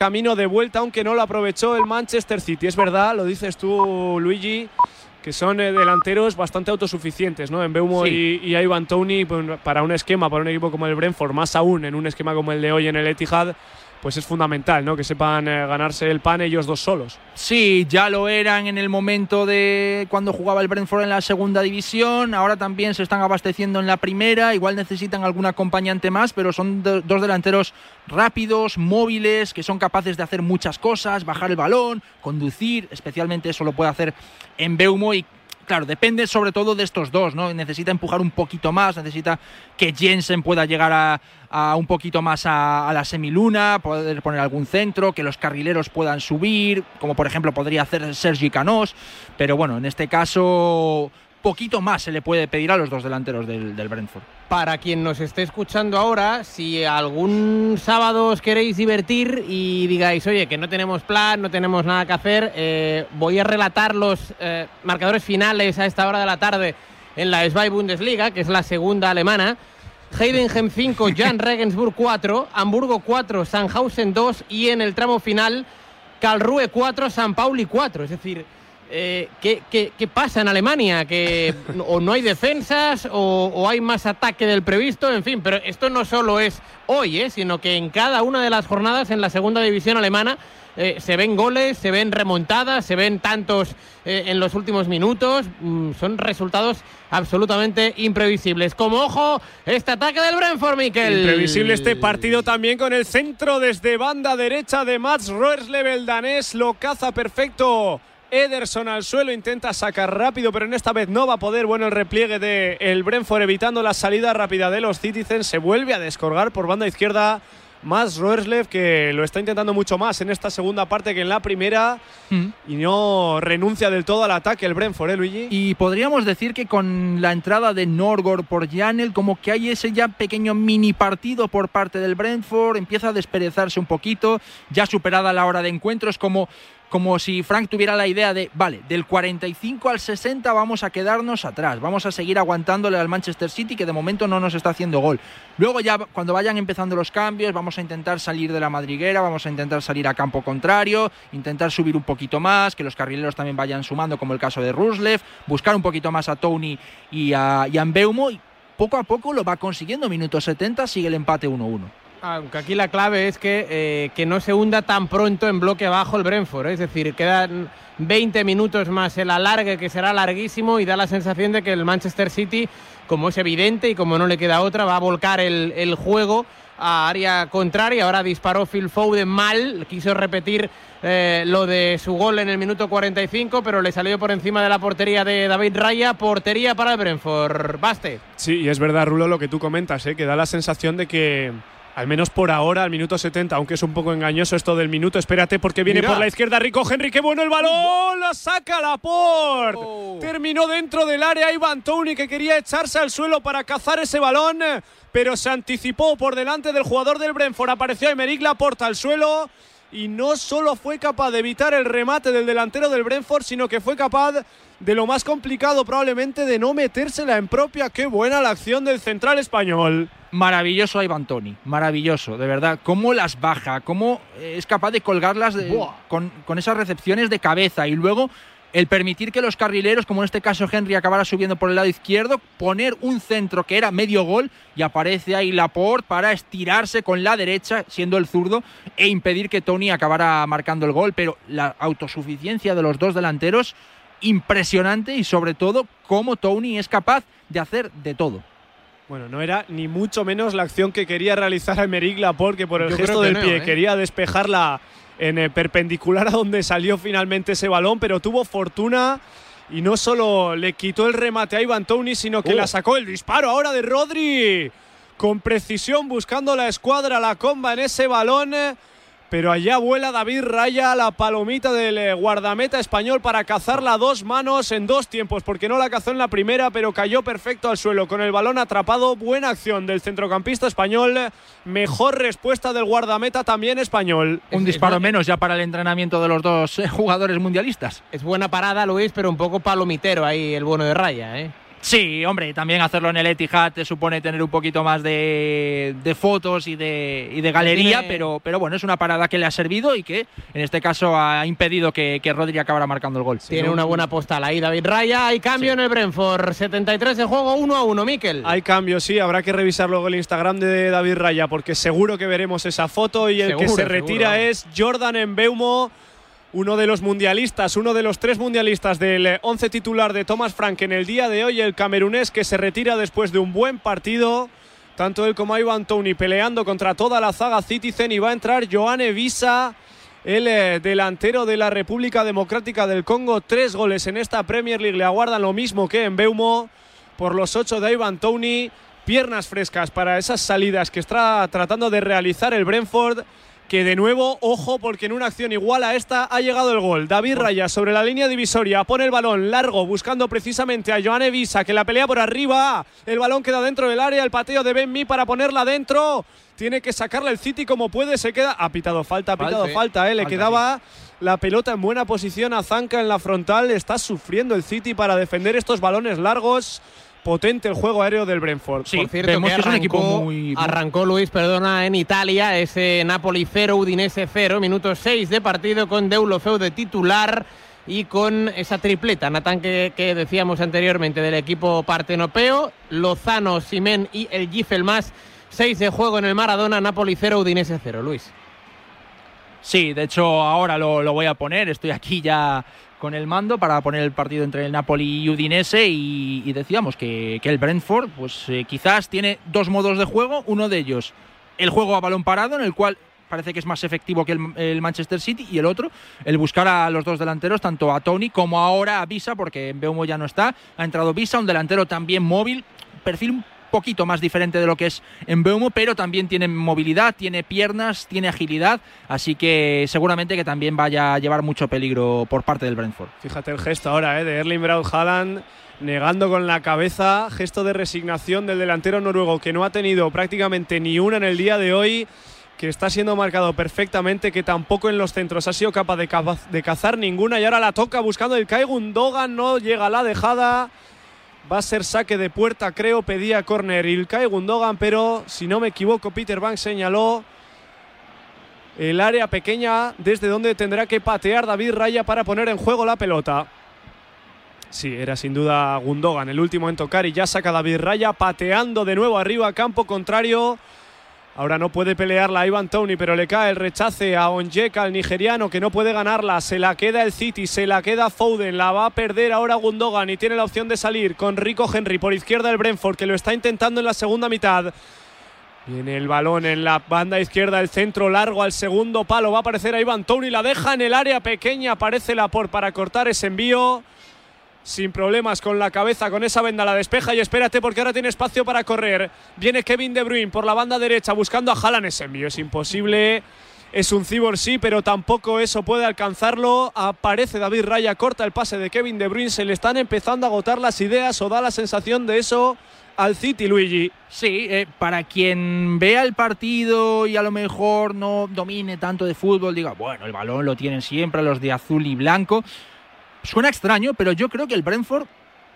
camino de vuelta, aunque no lo aprovechó el Manchester City. Es verdad, lo dices tú, Luigi, que son eh, delanteros bastante autosuficientes, ¿no? En Beumo y, y Ivan Tony, pues, para un esquema, para un equipo como el Brentford, más aún en un esquema como el de hoy en el Etihad, pues es fundamental, ¿no? Que sepan eh, ganarse el pan ellos dos solos. Sí, ya lo eran en el momento de cuando jugaba el Brentford en la segunda división, ahora también se están abasteciendo en la primera, igual necesitan algún acompañante más, pero son dos delanteros rápidos, móviles, que son capaces de hacer muchas cosas, bajar el balón, conducir, especialmente eso lo puede hacer en Beumo claro, depende sobre todo de estos dos, ¿no? Necesita empujar un poquito más, necesita que Jensen pueda llegar a, un poquito más a, la semiluna, poder poner algún centro, que los carrileros puedan subir, como por ejemplo podría hacer Sergi Canós, pero bueno, en este caso poquito más se le puede pedir a los dos delanteros del, Brentford. Para quien nos esté escuchando ahora, si algún sábado os queréis divertir y digáis, oye, que no tenemos plan, no tenemos nada que hacer, eh, voy a relatar los eh, marcadores finales a esta hora de la tarde en la SBY Bundesliga, que es la segunda alemana. Heidenheim 5, Jan Regensburg 4, Hamburgo 4, Sandhausen 2 y en el tramo final Karlsruhe 4, San Pauli 4. Es decir, eh, ¿qué, pasa en Alemania? ¿Que o no hay defensas o, hay más ataque del previsto? En fin, pero esto no solo es hoy, ¿eh? sino que en cada una de las jornadas en la segunda división alemana eh, se ven goles, se ven remontadas, se ven tantos en los últimos minutos. Mm, son resultados absolutamente imprevisibles. Como ojo, este ataque del Brentford, Mikel. Imprevisible este partido también con el centro desde banda derecha de Mats Roerslev, el danés, lo caza perfecto Ederson al suelo, intenta sacar rápido, pero en esta vez no va a poder. Bueno, el repliegue de el Brentford evitando la salida rápida de los Citizens. Se vuelve a descolgar por banda izquierda. Más Roerslev que lo está intentando mucho más en esta segunda parte que en la primera mm. y no renuncia del todo al ataque el Brentford, ¿eh, Luigi? Y podríamos decir que con la entrada de Norgor por Janel, como que hay ese ya pequeño mini partido por parte del Brentford, empieza a desperezarse un poquito, ya superada la hora de encuentros, como como si Frank tuviera la idea de, vale, del 45 al 60 vamos a quedarnos atrás, vamos a seguir aguantándole al Manchester City que de momento no nos está haciendo gol. Luego ya cuando vayan empezando los cambios vamos a intentar salir de la madriguera, vamos a intentar salir a campo contrario, intentar subir un poquito más, que los carrileros también vayan sumando como el caso de Ruslev, buscar un poquito más a Tony y a, y Mbeumo y poco a poco lo va consiguiendo, minuto 70 sigue el empate 1-1. Aunque aquí la clave es que, eh, que no se hunda tan pronto en bloque bajo el Brentford. ¿eh? Es decir, quedan 20 minutos más el alargue, que será larguísimo, y da la sensación de que el Manchester City, como es evidente y como no le queda otra, va a volcar el, juego a área contraria. Ahora disparó Phil Foden mal, quiso repetir eh, lo de su gol en el minuto 45, pero le salió por encima de la portería de David Raya. Portería para el Brentford. Baste. Sí, y es verdad, Rulo, lo que tú comentas, que da la sensación de que al menos por ahora, al minuto 70, aunque es un poco engañoso esto del minuto. Espérate porque viene por la izquierda Rico Henry. ¡Qué bueno el balón! ¡La saca Laporte! Oh. Terminó dentro del área Ivan Tony que quería echarse al suelo para cazar ese balón, pero se anticipó por delante del jugador del Brentford. Apareció Emerick Laporte al suelo y no solo fue capaz de evitar el remate del delantero del Brentford, sino que fue capaz de lo más complicado probablemente de no metérsela en propia. Qué buena la acción del central español. Maravilloso Ivan Tony, maravilloso, de verdad. Cómo las baja, cómo es capaz de colgarlas con, con esas recepciones de cabeza y luego el permitir que los carrileros, como en este caso Henry, acabara subiendo por el lado izquierdo, poner un centro que era medio gol y aparece ahí Laporte para estirarse con la derecha, siendo el zurdo, e impedir que Tony acabara marcando el gol. Pero la autosuficiencia de los dos delanteros, impresionante y sobre todo cómo Tony es capaz de hacer de todo. Bueno, no era ni mucho menos la acción que quería realizar Emerick Laporte, que por el gesto del pie ¿eh? quería despejarla en el perpendicular a donde salió finalmente ese balón, pero tuvo fortuna y no solo le quitó el remate a Ivan Tony, sino que la oh. sacó el disparo ahora de Rodri. Con precisión buscando la escuadra, la comba en ese balón pero allá vuela David Raya, la palomita del eh, guardameta español para cazarla a dos manos en dos tiempos, porque no la cazó en la primera, pero cayó perfecto al suelo con el balón atrapado. Buena acción del centrocampista español, mejor respuesta del guardameta también español. Un disparo menos ya para el entrenamiento de los dos eh, jugadores mundialistas. Es buena parada, Luis, pero un poco palomitero ahí el bueno de Raya, ¿eh? Sí, hombre, también hacerlo en el Etihad te supone tener un poquito más de, fotos y de, y de galería, pero, pero bueno, es una parada que le ha servido y que en este caso ha impedido que, que Rodri acabara marcando el gol. Tiene una buena postal ahí David Raya. Hay cambio en el Brentford, 73 de juego, 1 a 1, Miquel. Hay cambio, sí, habrá que revisar luego el Instagram de David Raya porque seguro que veremos esa foto y el que se retira es Jordan Embeumo uno de los mundialistas, uno de los tres mundialistas del once titular de Thomas Frank en el día de hoy, el camerunés que se retira después de un buen partido. Tanto él como Ivan Tony peleando contra toda la zaga Citizen y va a entrar Joanne Visa, el eh, delantero de la República Democrática del Congo. Tres goles en esta Premier League le aguardan lo mismo que en Beumo por los ocho de Ivan Tony. Piernas frescas para esas salidas que está tratando de realizar el Brentford que de nuevo, ojo, porque en una acción igual a esta ha llegado el gol. David Raya sobre la línea divisoria, pone el balón largo, buscando precisamente a Joan Evisa, que la pelea por arriba. El balón queda dentro del área, el pateo de Ben para ponerla dentro. Tiene que sacarla el City como puede, se queda. Ha pitado falta, ha pitado falta, eh. Le quedaba la pelota en buena posición a Zanca en la frontal. Está sufriendo el City para defender estos balones largos potente el juego aéreo del Brentford. Sí, Por cierto, que, arrancó, es un equipo muy... arrancó Luis, perdona, en Italia, ese Napoli 0, Udinese 0, minuto 6 de partido con Deulofeu de titular y con esa tripleta, Natán, que, decíamos anteriormente del equipo partenopeo, Lozano, Simen y el Gifel más, 6 de juego en el Maradona, Napoli 0, Udinese 0, Luis. Sí, de hecho ahora lo, lo voy a poner, estoy aquí ya con el mando para poner el partido entre el Napoli y Udinese y, decíamos que, el Brentford pues eh, quizás tiene dos modos de juego, uno de ellos el juego a balón parado en el cual parece que es más efectivo que el, Manchester City y el otro, el buscar a los dos delanteros, tanto a Tony como ahora a Visa, porque en Beumo ya no está, ha entrado Visa, un delantero también móvil, perfil poquito más diferente de lo que es en Beumo, pero también tiene movilidad, tiene piernas, tiene agilidad, así que seguramente que también vaya a llevar mucho peligro por parte del Brentford. Fíjate el gesto ahora ¿eh? de Erling Braut Haaland negando con la cabeza, gesto de resignación del delantero noruego que no ha tenido prácticamente ni una en el día de hoy que está siendo marcado perfectamente, que tampoco en los centros ha sido capaz de, cazar ninguna y ahora la toca buscando el Kai Gundogan, no llega a la dejada. Va a ser saque de puerta, creo. Pedía córner Ilkay Gundogan, pero si no me equivoco, Peter Banks señaló el área pequeña desde donde tendrá que patear David Raya para poner en juego la pelota. Sí, era sin duda Gundogan el último en tocar y ya saca David Raya pateando de nuevo arriba, campo contrario. Ahora no puede pelearla Ivan Tony, pero le cae el rechace a Onjeka, el nigeriano, que no puede ganarla. Se la queda el City, se la queda Foden, la va a perder ahora Gundogan y tiene la opción de salir con Rico Henry por izquierda el Brentford, que lo está intentando en la segunda mitad. Viene el balón en la banda izquierda, el centro largo al segundo palo. Va a aparecer a Ivan Tony, la deja en el área pequeña. Aparece por para cortar ese envío sin problemas con la cabeza, con esa venda la despeja y espérate porque ahora tiene espacio para correr. Viene Kevin De Bruyne por la banda derecha buscando a Haaland. Ese es imposible. Es un cibor sí, pero tampoco eso puede alcanzarlo. Aparece David Raya, corta el pase de Kevin De Bruyne. Se le están empezando a agotar las ideas o da la sensación de eso al City, Luigi. Sí, eh, para quien vea el partido y a lo mejor no domine tanto de fútbol, diga, bueno, el balón lo tienen siempre los de azul y blanco. Suena extraño, pero yo creo que el Brentford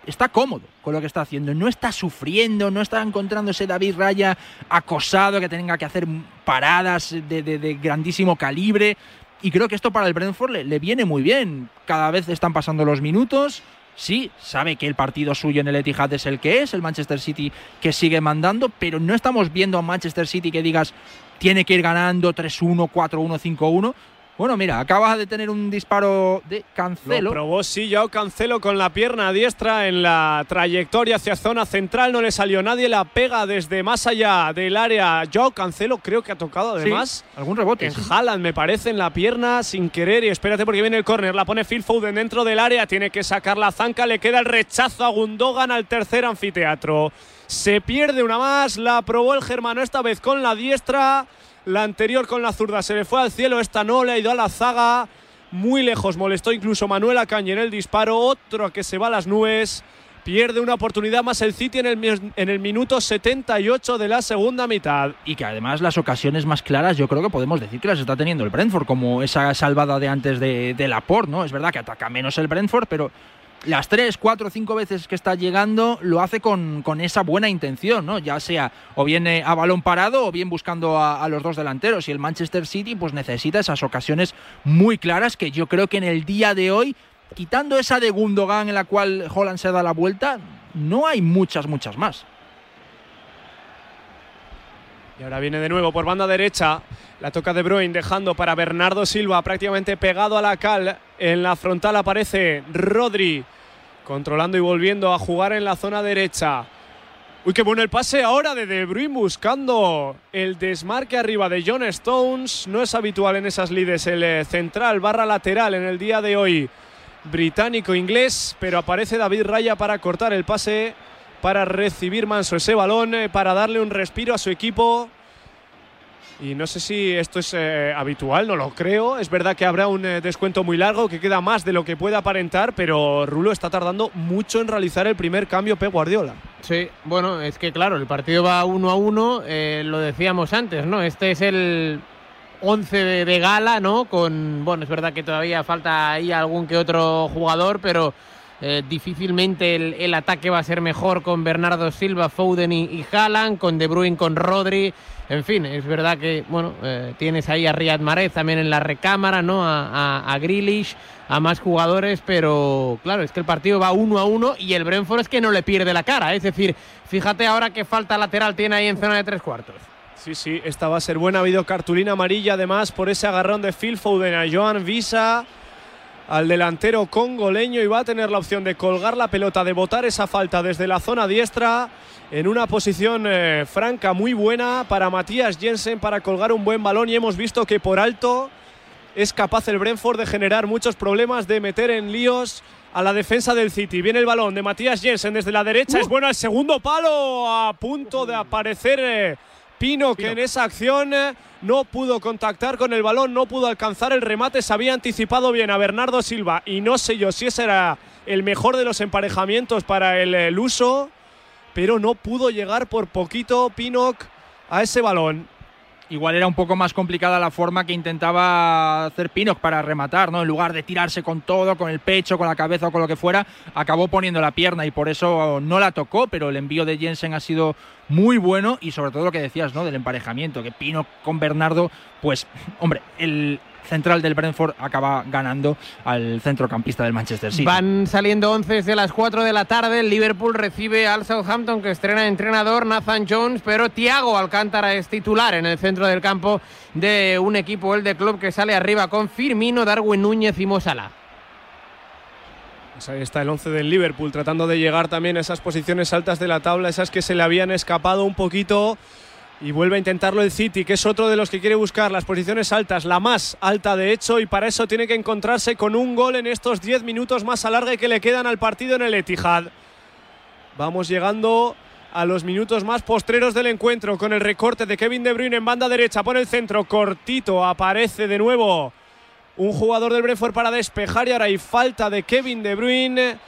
está cómodo con lo que está haciendo. No está sufriendo, no está encontrándose David Raya acosado que tenga que hacer paradas de, grandísimo calibre. Y creo que esto para el Brentford le, viene muy bien. Cada vez están pasando los minutos. Sí, sabe que el partido suyo en el Etihad es el que es, el Manchester City que sigue mandando, pero no estamos viendo a Manchester City que digas tiene que ir ganando 3-1, 4-1, 5-1 bueno, mira, acabas de tener un disparo de Cancelo. Lo probó, sí, Joao Cancelo con la pierna diestra en la trayectoria hacia zona central. No le salió nadie, la pega desde más allá del área. Joao Cancelo creo que ha tocado además. algún rebote. En Haaland, me parece, en la pierna sin querer. Y espérate porque viene el córner. La pone Phil Foden dentro del área. Tiene que sacar la zanca. Le queda el rechazo a Gundogan al tercer anfiteatro. Se pierde una más. La probó el germano esta vez con la diestra. La anterior con la zurda se le fue al cielo, esta no le ha ido a la zaga. Muy lejos, molestó incluso Manuel Acaña en el disparo. Otro que se va a las nubes. Pierde una oportunidad más el City en el, en el minuto 78 de la segunda mitad. Y que además las ocasiones más claras yo creo que podemos decir que las está teniendo el Brentford, como esa salvada de antes de, de Laporte, ¿no? Es verdad que ataca menos el Brentford, pero las tres, cuatro, cinco veces que está llegando lo hace con, con esa buena intención, ¿no? Ya sea o viene a balón parado o bien buscando a, los dos delanteros. Y el Manchester City pues necesita esas ocasiones muy claras que yo creo que en el día de hoy, quitando esa de Gundogan en la cual Holland se da la vuelta, no hay muchas, muchas más. Ahora viene de nuevo por banda derecha. La toca de Bruyne dejando para Bernardo Silva prácticamente pegado a la cal. En la frontal aparece Rodri controlando y volviendo a jugar en la zona derecha. Uy, qué bueno el pase ahora de De Bruyne buscando el desmarque arriba de John Stones. No es habitual en esas lides el eh, central barra lateral en el día de hoy británico-inglés, pero aparece David Raya para cortar el pase, para recibir manso ese balón, eh, para darle un respiro a su equipo. Y no sé si esto es eh, habitual, no lo creo. Es verdad que habrá un eh, descuento muy largo, que queda más de lo que puede aparentar, pero Rulo está tardando mucho en realizar el primer cambio Pep Guardiola. Sí, bueno, es que claro, el partido va uno a uno, eh, lo decíamos antes, ¿no? Este es el 11 de, gala, ¿no? Con, bueno, es verdad que todavía falta ahí algún que otro jugador, pero difícilmente el, ataque va a ser mejor con Bernardo Silva, Foden y, y con De Bruyne, con Rodri en fin, es verdad que bueno eh, tienes ahí a Riyad Mahrez también en la recámara, ¿no? A, a, a a más jugadores, pero claro, es que el partido va uno a uno y el Brentford es que no le pierde la cara. Es decir, fíjate ahora qué falta lateral tiene ahí en zona de tres cuartos. Sí, sí, esta va a ser buena. Ha habido cartulina amarilla además por ese agarrón de Phil Foden a Joan Visa al delantero congoleño y va a tener la opción de colgar la pelota, de botar esa falta desde la zona diestra en una posición eh, franca muy buena para Matías Jensen para colgar un buen balón y hemos visto que por alto es capaz el Brentford de generar muchos problemas, de meter en líos a la defensa del City. Viene el balón de Matías Jensen desde la derecha, es uh. bueno el segundo palo a punto de aparecer eh, Pino, que en esa acción eh, no pudo contactar con el balón, no pudo alcanzar el remate, se había anticipado bien a Bernardo Silva y no sé yo si ese era el mejor de los emparejamientos para el uso pero no pudo llegar por poquito Pinnock a ese balón. Igual era un poco más complicada la forma que intentaba hacer Pinnock para rematar, ¿no? En lugar de tirarse con todo, con el pecho, con la cabeza o con lo que fuera, acabó poniendo la pierna y por eso no la tocó, pero el envío de Jensen ha sido muy bueno y sobre todo lo que decías, ¿no? Del emparejamiento, que Pinnock con Bernardo, pues, hombre, el, central del Brentford acaba ganando al centrocampista del Manchester City. Van saliendo 11 de las 4 de la tarde. El Liverpool recibe al Southampton que estrena entrenador Nathan Jones, pero Thiago Alcántara es titular en el centro del campo de un equipo, el de club, que sale arriba con Firmino, Darwin Núñez y Mosala. Pues ahí está el 11 del Liverpool tratando de llegar también a esas posiciones altas de la tabla, esas que se le habían escapado un poquito y vuelve a intentarlo el City, que es otro de los que quiere buscar las posiciones altas, la más alta de hecho, y para eso tiene que encontrarse con un gol en estos 10 minutos más alargue que le quedan al partido en el Etihad. Vamos llegando a los minutos más postreros del encuentro con el recorte de Kevin De Bruyne en banda derecha por el centro, cortito, aparece de nuevo un jugador del Brentford para despejar y ahora hay falta de Kevin De Bruyne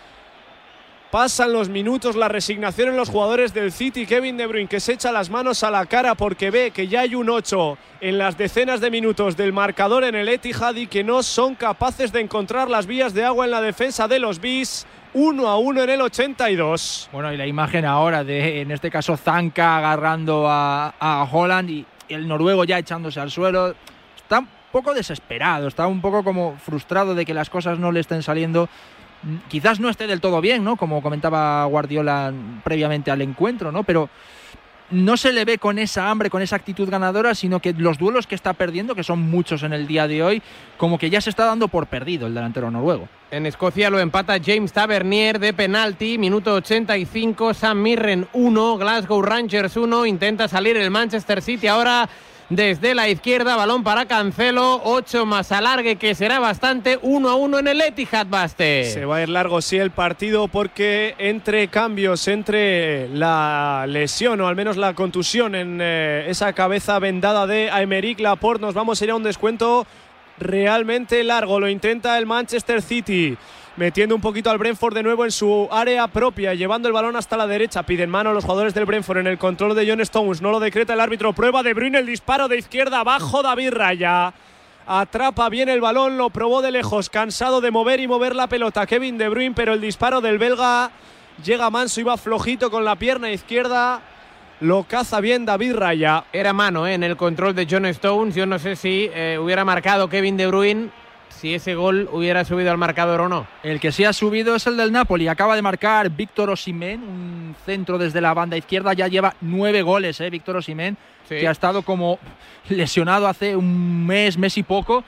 Pasan los minutos, la resignación en los jugadores del City. Kevin De Bruyne que se echa las manos a la cara porque ve que ya hay un 8 en las decenas de minutos del marcador en el Etihad y que no son capaces de encontrar las vías de agua en la defensa de los Bis. 1 a 1 en el 82. Bueno, y la imagen ahora de, en este caso, Zanka agarrando a, a Holland y el noruego ya echándose al suelo. Está un poco desesperado, está un poco como frustrado de que las cosas no le estén saliendo quizás no esté del todo bien, ¿no? Como comentaba Guardiola previamente al encuentro, ¿no? Pero no se le ve con esa hambre, con esa actitud ganadora, sino que los duelos que está perdiendo, que son muchos en el día de hoy, como que ya se está dando por perdido el delantero noruego. En Escocia lo empata James Tavernier de penalti, minuto 85, Sam Mirren 1, Glasgow Rangers 1, intenta salir el Manchester City ahora desde la izquierda, balón para Cancelo, 8 más alargue que será bastante, 1 a 1 en el Etihad Baste. Se va a ir largo sí el partido porque entre cambios, entre la lesión o al menos la contusión en eh, esa cabeza vendada de Aymeric Laporte, nos vamos a ir a un descuento realmente largo, lo intenta el Manchester City metiendo un poquito al Brentford de nuevo en su área propia, llevando el balón hasta la derecha. Piden mano a los jugadores del Brentford en el control de John Stones. No lo decreta el árbitro. Prueba de Bruyne el disparo de izquierda abajo. David Raya. Atrapa bien el balón, lo probó de lejos, cansado de mover y mover la pelota. Kevin De Bruyne, pero el disparo del belga llega manso y va flojito con la pierna izquierda. Lo caza bien David Raya. Era mano ¿eh? en el control de John Stones. Yo no sé si eh, hubiera marcado Kevin De Bruyne si ese gol hubiera subido al marcador o no. El que sí ha subido es el del Napoli. Acaba de marcar Víctor Osimén, un centro desde la banda izquierda. Ya lleva nueve goles, ¿eh? Víctor Osimén, que ha estado como lesionado hace un mes, mes y poco.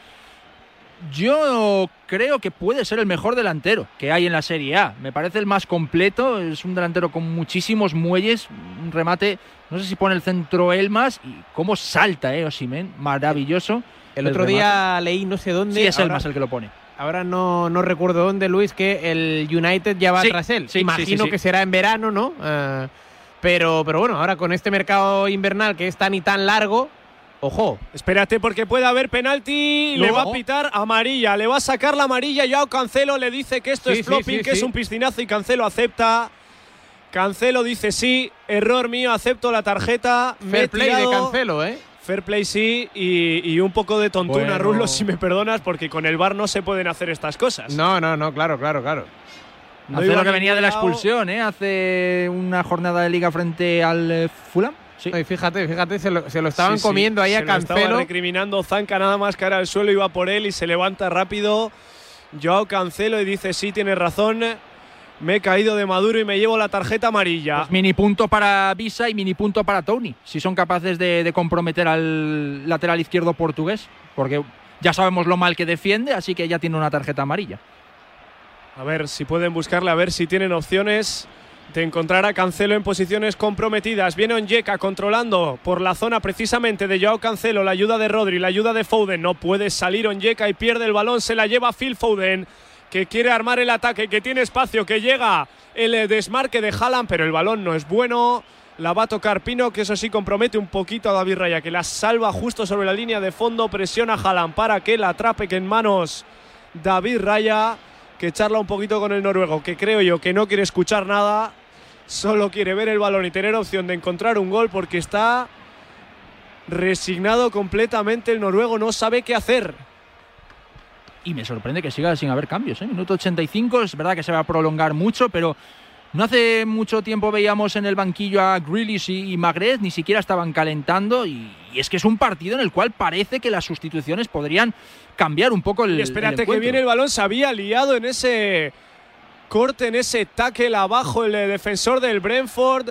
Yo creo que puede ser el mejor delantero que hay en la Serie A. Me parece el más completo. Es un delantero con muchísimos muelles. Un remate, no sé si pone el centro Elmas y cómo salta, ¿eh? Osimén. Maravilloso. El, otro día leí no sé dónde. Sí, es Elmas el que lo pone. Ahora no, no recuerdo dónde, Luis, que el United ya va tras él. Imagino que será en verano, ¿no? Eh, pero, pero bueno, ahora con este mercado invernal que es tan y tan largo, Ojo. Espérate porque puede haber penalti. Le va a pitar amarilla. Le va a sacar la amarilla. Ya Cancelo le dice que esto es flopping, que es un piscinazo y Cancelo acepta. Cancelo dice sí. Error mío, acepto la tarjeta. Fair play de Cancelo, ¿eh? Fair play sí y, un poco de tontuna, Rulo, si me perdonas, porque con el bar no se pueden hacer estas cosas. No, no, no, claro, claro, claro. No Hace lo que venía de la expulsión, ¿eh? Hace una jornada de liga frente al eh, Fulham. Sí. fíjate, fíjate, se lo, estaban comiendo ahí a Cancelo. Lo estaba recriminando Zanca nada más cara al suelo, iba por él y se levanta rápido. Joao Cancelo y dice, sí, tiene razón. Me he caído de Maduro y me llevo la tarjeta amarilla. Pues mini punto para Visa y mini punto para Tony, si son capaces de, comprometer al lateral izquierdo portugués, porque ya sabemos lo mal que defiende, así que ya tiene una tarjeta amarilla. A ver si pueden buscarle, a ver si tienen opciones de encontrar a Cancelo en posiciones comprometidas. Viene Onyeka controlando por la zona precisamente de Joao Cancelo, la ayuda de Rodri, la ayuda de Foden. No puede salir Onyeka y pierde el balón, se la lleva Phil Foden, que quiere armar el ataque, que tiene espacio, que llega el eh, desmarque de Haaland, pero el balón no es bueno. La va a tocar Pino, que eso sí compromete un poquito a David Raya, que la salva justo sobre la línea de fondo. Presiona Haaland para que la atrape, que en manos David Raya que charla un poquito con el noruego, que creo yo que no quiere escuchar nada, solo quiere ver el balón y tener opción de encontrar un gol porque está resignado completamente el noruego, no sabe qué hacer. Y me sorprende que siga sin haber cambios. ¿eh? Minuto 85, es verdad que se va a prolongar mucho, pero no hace mucho tiempo veíamos en el banquillo a Grealish y, Magret, ni siquiera estaban calentando y, es que es un partido en el cual parece que las sustituciones podrían cambiar un poco el. Y espérate que viene el balón, se había liado en ese corte, en ese tackle abajo el defensor del Brentford.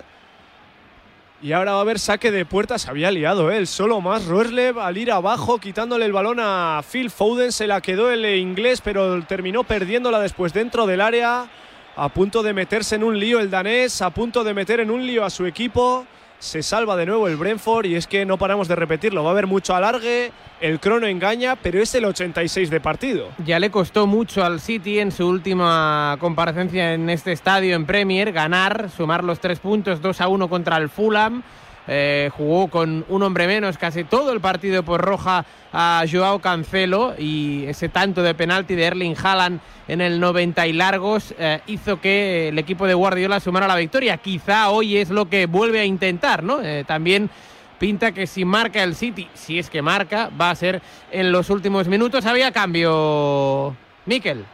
Y ahora va a haber saque de puerta, se había liado él, solo más Roeslev al ir abajo, quitándole el balón a Phil Foden, se la quedó el inglés, pero terminó perdiéndola después dentro del área a punto de meterse en un lío el danés, a punto de meter en un lío a su equipo. Se salva de nuevo el Brentford y es que no paramos de repetirlo. Va a haber mucho alargue, el crono engaña, pero es el 86 de partido. Ya le costó mucho al City en su última comparecencia en este estadio en Premier ganar, sumar los tres puntos, 2 a 1 contra el Fulham. Eh, jugó con un hombre menos casi todo el partido por roja a Joao Cancelo y ese tanto de penalti de Erling Haaland en el 90 y largos eh, hizo que el equipo de Guardiola sumara la victoria. Quizá hoy es lo que vuelve a intentar, ¿no? Eh, también pinta que si marca el City, si es que marca, va a ser en los últimos minutos. Había cambio, Miquel.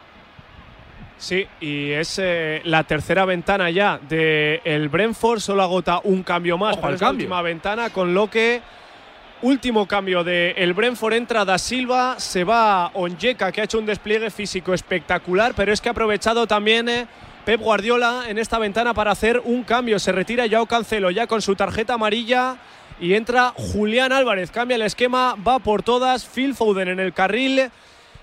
Sí, y es eh, la tercera ventana ya del el Brentford, solo agota un cambio más para la última ventana, con lo que último cambio del el Brentford. Entra da Silva, se va Onyeka que ha hecho un despliegue físico espectacular, pero es que ha aprovechado también eh, Pep Guardiola en esta ventana para hacer un cambio, se retira Yao Cancelo ya con su tarjeta amarilla y entra Julián Álvarez, cambia el esquema, va por todas, Phil Foden en el carril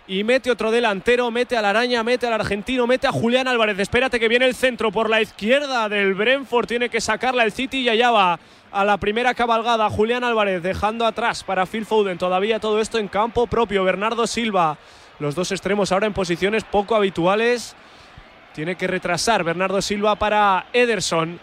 y mete otro delantero, mete a la araña, mete al argentino, mete a Julián Álvarez. Espérate que viene el centro por la izquierda del Brentford, tiene que sacarla el City y allá va a la primera cabalgada Julián Álvarez dejando atrás para Phil Foden. Todavía todo esto en campo propio. Bernardo Silva, los dos extremos ahora en posiciones poco habituales. Tiene que retrasar Bernardo Silva para Ederson.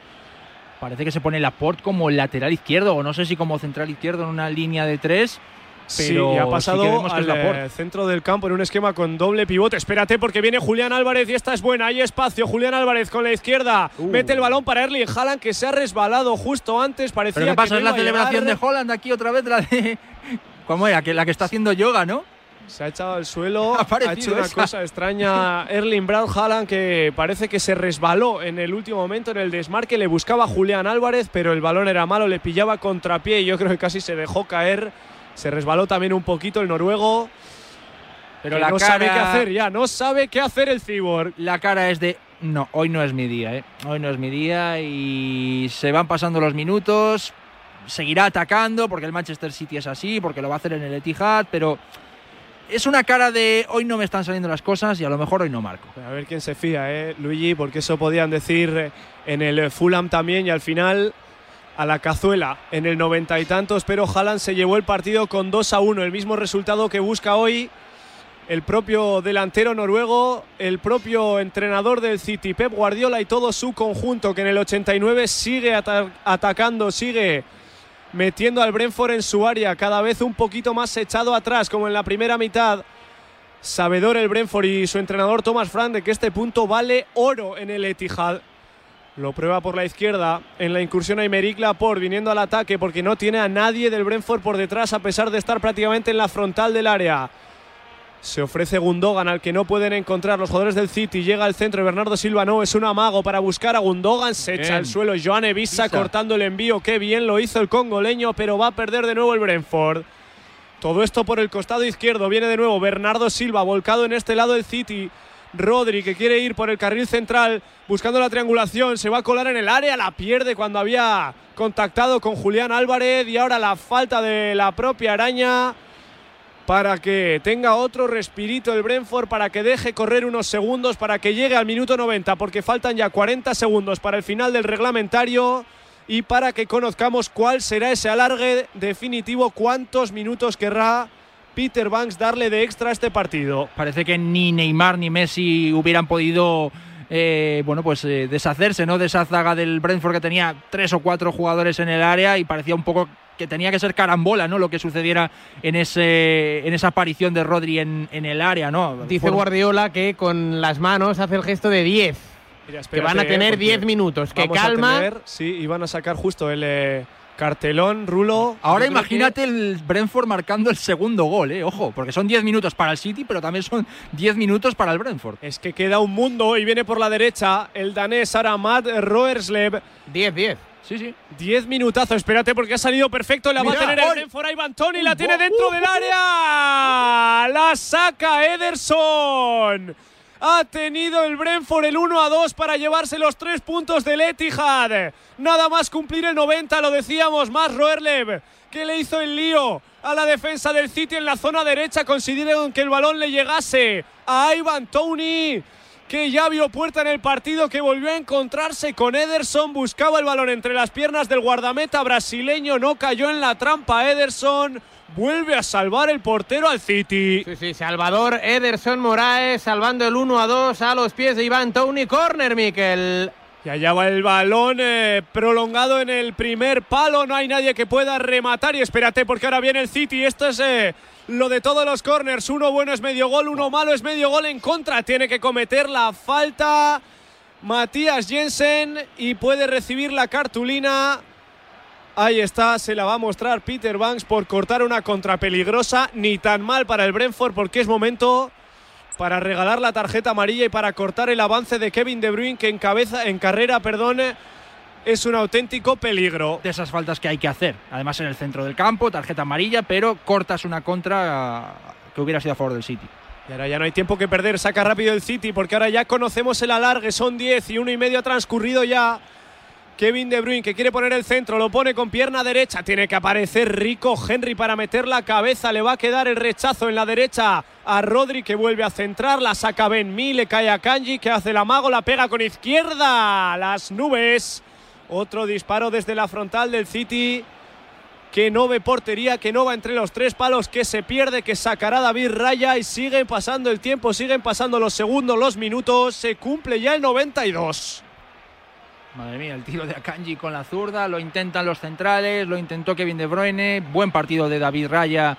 Parece que se pone Laporte como lateral izquierdo o no sé si como central izquierdo en una línea de tres sí, y ha pasado al eh, centro del campo en un esquema con doble pivote. Espérate porque viene Julián Álvarez y esta es buena. Hay espacio. Julián Álvarez con la izquierda. Uh. Mete el balón para Erling Haaland que se ha resbalado justo antes. Parecía ¿Pero qué pasa? es la celebración de Holland aquí otra vez. La de... ¿Cómo era? Que la que está haciendo yoga, ¿no? Se ha echado al suelo, ha, hecho una cosa extraña Erling Brown Haaland que parece que se resbaló en el último momento en el desmarque, le buscaba a Julián Álvarez, pero el balón era malo, le pillaba contrapié y yo creo que casi se dejó caer. Se resbaló también un poquito el noruego. Pero la no sabe qué hacer ya, no sabe qué hacer el Cyborg. La cara es de no, hoy no es mi día, ¿eh? Hoy no es mi día y se van pasando los minutos. Seguirá atacando porque el Manchester City es así, porque lo va a hacer en el Etihad, pero es una cara de hoy no me están saliendo las cosas y a lo mejor hoy no marco. A ver quién se fía, ¿eh? Luigi, porque eso podían decir en el Fulham también y al final a la cazuela en el noventa y tantos, pero Haaland se llevó el partido con 2 a 1, el mismo resultado que busca hoy el propio delantero noruego, el propio entrenador del City, Pep Guardiola y todo su conjunto que en el 89 sigue atacando, sigue metiendo al Brentford en su área, cada vez un poquito más echado atrás, como en la primera mitad. Sabedor el Brentford y su entrenador Thomas Frank de que este punto vale oro en el Etihad. Lo prueba por la izquierda en la incursión a Imeric Laporte viniendo al ataque porque no tiene a nadie del Brentford por detrás a pesar de estar prácticamente en la frontal del área. Se ofrece Gundogan al que no pueden encontrar los jugadores del City. Llega al centro. Bernardo Silva no, es un amago para buscar a Gundogan. Se echa al suelo. Joan Evisa cortando el envío. Qué bien lo hizo el congoleño, pero va a perder de nuevo el Brentford. Todo esto por el costado izquierdo. Viene de nuevo Bernardo Silva volcado en este lado del City. Rodri que quiere ir por el carril central buscando la triangulación. Se va a colar en el área. La pierde cuando había contactado con Julián Álvarez. Y ahora la falta de la propia araña para que tenga otro respirito el Brentford, para que deje correr unos segundos, para que llegue al minuto 90, porque faltan ya 40 segundos para el final del reglamentario y para que conozcamos cuál será ese alargue definitivo, cuántos minutos querrá Peter Banks darle de extra a este partido. Parece que ni Neymar ni Messi hubieran podido eh, bueno, pues eh, deshacerse ¿no? de esa zaga del Brentford que tenía tres o cuatro jugadores en el área y parecía un poco que tenía que ser carambola, ¿no? Lo que sucediera en ese en esa aparición de Rodri en, el área, ¿no? Dice Guardiola que con las manos hace el gesto de 10. que van a tener 10 minutos. Que calma. sí, iban a sacar justo el eh, cartelón, Rulo. Ahora imagínate el Brentford marcando el segundo gol, ¿eh? Ojo, porque son 10 minutos para el City, pero también son 10 minutos para el Brentford. Es que queda un mundo y viene por la derecha el danés Aramat Roerslev. 10-10. Sí, sí. Diez minutazos, espérate porque ha salido perfecto. La va a tener el Brentford a Ivan Tony, la tiene dentro del área. La saca Ederson. Ha tenido el Brentford el 1 a 2 para llevarse los tres puntos del Etihad. Nada más cumplir el 90, lo decíamos, más Roerlev, que le hizo el lío a la defensa del City en la zona derecha. Consiguieron que el balón le llegase a Ivan Tony que ya vio puerta en el partido, que volvió a encontrarse con Ederson, buscaba el balón entre las piernas del guardameta brasileño, no cayó en la trampa Ederson, vuelve a salvar el portero al City. Sí, sí, Salvador Ederson Moraes salvando el 1 a 2 a los pies de Iván Tony, corner Miquel. Y allá va el balón eh, prolongado en el primer palo. No hay nadie que pueda rematar. Y espérate, porque ahora viene el City. Esto es eh, lo de todos los corners. Uno bueno es medio gol, uno malo es medio gol en contra. Tiene que cometer la falta Matías Jensen y puede recibir la cartulina. Ahí está, se la va a mostrar Peter Banks por cortar una contra peligrosa. Ni tan mal para el Brentford porque es momento para regalar la tarjeta amarilla y para cortar el avance de Kevin De Bruyne que en, cabeza, en carrera perdón, es un auténtico peligro. De esas faltas que hay que hacer. Además en el centro del campo, tarjeta amarilla, pero cortas una contra que hubiera sido a favor del City. Y ahora ya no hay tiempo que perder, saca rápido el City porque ahora ya conocemos el alargue, son 10 y uno y medio ha transcurrido ya. Kevin De Bruyne que quiere poner el centro, lo pone con pierna derecha, tiene que aparecer Rico Henry para meter la cabeza, le va a quedar el rechazo en la derecha a Rodri que vuelve a centrar, la saca Ben Mi, le cae a Kanji que hace la mago, la pega con izquierda, las nubes. Otro disparo desde la frontal del City que no ve portería, que no va entre los tres palos, que se pierde, que sacará David Raya. Y siguen pasando el tiempo, siguen pasando los segundos, los minutos, se cumple ya el 92. Madre mía, el tiro de Akanji con la zurda, lo intentan los centrales, lo intentó Kevin De Bruyne, buen partido de David Raya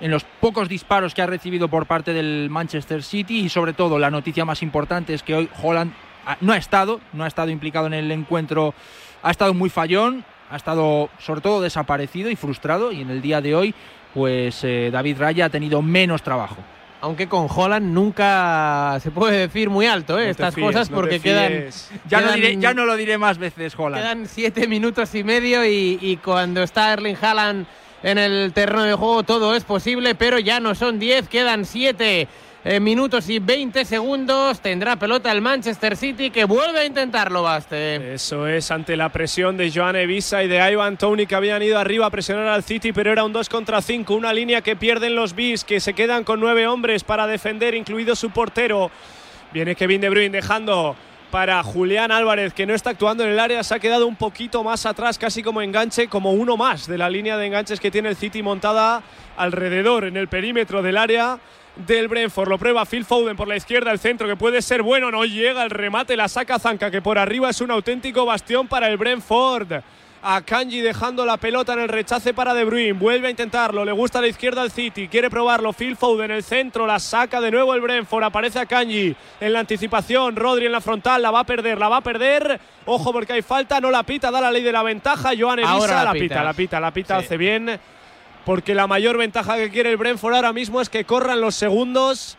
en los pocos disparos que ha recibido por parte del Manchester City y sobre todo la noticia más importante es que hoy Holland no ha estado, no ha estado implicado en el encuentro ha estado muy fallón, ha estado sobre todo desaparecido y frustrado y en el día de hoy pues eh, David Raya ha tenido menos trabajo. Aunque con Holland nunca se puede decir muy alto ¿eh? estas cosas porque quedan ya, no diré, ya, no lo diré más veces, Holland. Quedan siete minutos y medio y, y cuando está Erling Haaland en el terreno de juego todo es posible, pero ya no son diez, quedan siete minutos y 20 segundos. Tendrá pelota el Manchester City que vuelve a intentarlo, Baste. Eso es, ante la presión de Joan Evisa y de Ivan Tony que habían ido arriba a presionar al City, pero era un 2 contra 5. Una línea que pierden los Bis, que se quedan con nueve hombres para defender, incluido su portero. Viene Kevin De Bruyne dejando para Julián Álvarez, que no está actuando en el área, se ha quedado un poquito más atrás, casi como enganche, como uno más de la línea de enganches que tiene el City montada alrededor en el perímetro del área del Brentford. Lo prueba Phil Foden por la izquierda, el centro que puede ser bueno, no llega el remate, la saca Zanca que por arriba es un auténtico bastión para el Brentford. A Kanji dejando la pelota en el rechace para De Bruyne. Vuelve a intentarlo. Le gusta a la izquierda al City. Quiere probarlo. Phil Foden en el centro. La saca de nuevo el Brentford. Aparece a Kanji en la anticipación. Rodri en la frontal. La va a perder. La va a perder. Ojo porque hay falta. No la pita. Da la ley de la ventaja. Joan Evisa la, pita. La pita. La pita. Hace bien porque la mayor ventaja que quiere el Brentford ahora mismo es que corran los segundos.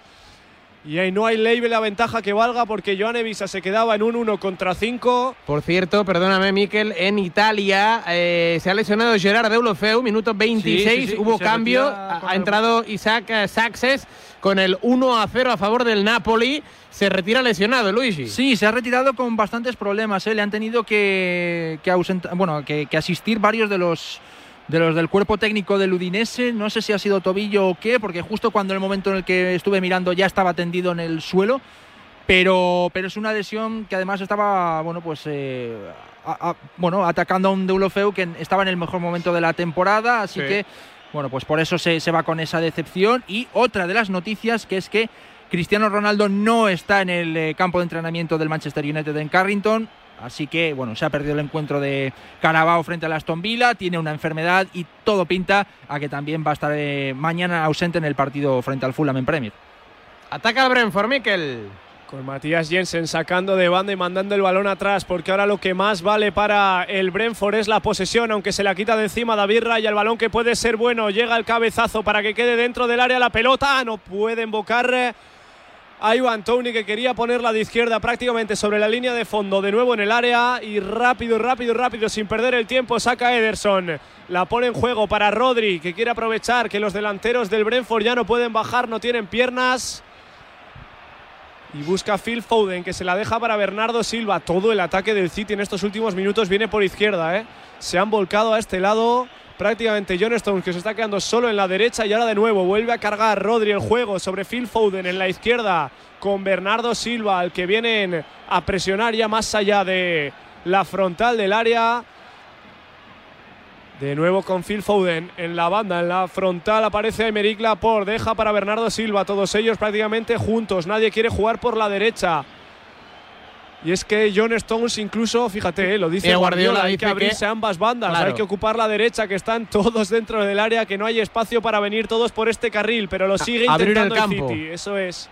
Y ahí no hay ley de la ventaja que valga porque Joan Evisa se quedaba en un 1 contra 5. Por cierto, perdóname, Miquel, en Italia eh, se ha lesionado Gerard Deulofeu, minuto 26, hubo cambio, ha, entrado Isaac Saxes con el 1 a 0 a favor del Napoli. Se retira lesionado, Luigi. Sí, se ha retirado con bastantes problemas. ¿eh? Le han tenido que, bueno, que asistir varios de los de los del cuerpo técnico del Udinese. No sé si ha sido tobillo o qué, porque justo cuando el momento en el que estuve mirando ya estaba tendido en el suelo. Pero, pero es una lesión que además estaba, bueno, pues, eh, bueno, atacando a un Deulofeu que estaba en el mejor momento de la temporada. Así que, bueno, pues por eso se, se va con esa decepción. Y otra de las noticias que es que Cristiano Ronaldo no está en el eh, campo de entrenamiento del Manchester United en Carrington. Así que, bueno, se ha perdido el encuentro de Carabao frente a Aston Villa, tiene una enfermedad y todo pinta a que también va a estar eh, mañana ausente en el partido frente al Fulham en Premier. Ataca el Brentford, Mikel. Con Matías Jensen sacando de banda y mandando el balón atrás, porque ahora lo que más vale para el Brentford es la posesión, aunque se la quita de encima David Raya, el balón que puede ser bueno, llega el cabezazo para que quede dentro del área la pelota, no puede invocar eh, a Ivan Tony que quería ponerla de izquierda prácticamente sobre la línea de fondo, de nuevo en el área y rápido, rápido, rápido, sin perder el tiempo, saca Ederson. La pone en juego para Rodri, que quiere aprovechar que los delanteros del Brentford ya no pueden bajar, no tienen piernas. Y busca Phil Foden, que se la deja para Bernardo Silva. Todo el ataque del City en estos últimos minutos viene por izquierda. ¿eh? Se han volcado a este lado prácticamente John Stones, que se está quedando solo en la derecha y ahora de nuevo vuelve a cargar Rodri el juego sobre Phil Foden en la izquierda con Bernardo Silva, al que vienen a presionar ya más allá de la frontal del área. De nuevo con Phil Foden en la banda, en la frontal aparece Emerick Laporte, deja para Bernardo Silva, todos ellos prácticamente juntos, nadie quiere jugar por la derecha. Y es que John Stones incluso, fíjate, eh, lo dice Guardiola, hay que abrirse ambas bandas, hay que ocupar la derecha, que están todos dentro del área, que no hay espacio para venir todos por este carril, pero lo sigue intentando el, City, eso es.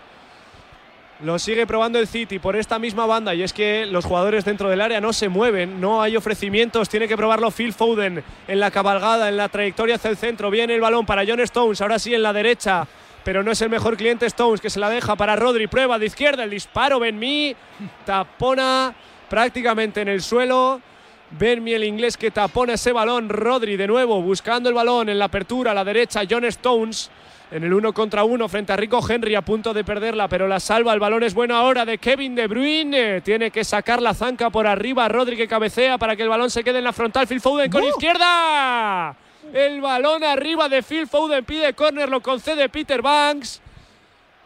Lo sigue probando el City por esta misma banda y es que los jugadores dentro del área no se mueven, no hay ofrecimientos, tiene que probarlo Phil Foden en la cabalgada, en la trayectoria hacia el centro, viene el balón para John Stones, ahora sí en la derecha, pero no es el mejor cliente Stones que se la deja para Rodri. Prueba de izquierda el disparo. Benmi tapona prácticamente en el suelo. Benmi el inglés que tapona ese balón. Rodri de nuevo buscando el balón en la apertura a la derecha. John Stones en el uno contra uno frente a Rico Henry a punto de perderla, pero la salva. El balón es bueno ahora de Kevin De Bruyne. Tiene que sacar la zanca por arriba. Rodri que cabecea para que el balón se quede en la frontal. Phil Foden con izquierda. El balón arriba de Phil Foden pide córner, lo concede Peter Banks.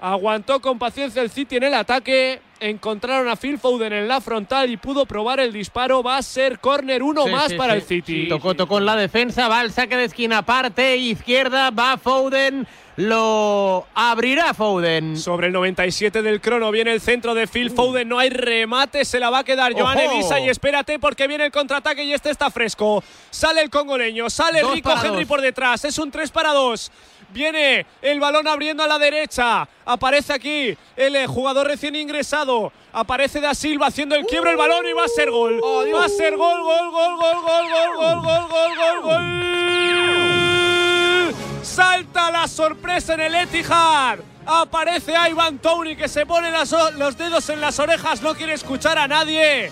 Aguantó con paciencia el City en el ataque. Encontraron a Phil Foden en la frontal y pudo probar el disparo. Va a ser córner uno más para el City. tocó, tocó en la defensa. Va al saque de esquina parte izquierda. Va Foden lo abrirá Foden. Sobre el 97 del crono viene el centro de Phil Foden, no hay remate, se la va a quedar Joan Evisa y espérate porque viene el contraataque y este está fresco. Sale el congoleño, sale Rico Henry por detrás, es un 3 para 2. Viene el balón abriendo a la derecha. Aparece aquí el eh, jugador recién ingresado. Aparece Da Silva haciendo el quiebro el balón y va a ser gol. va a ser gol, gol, gol, gol, gol, gol, gol, gol, gol, gol, gol. Salta la sorpresa en el Etihad. Aparece Ivan Tony que se pone los dedos en las orejas, no quiere escuchar a nadie.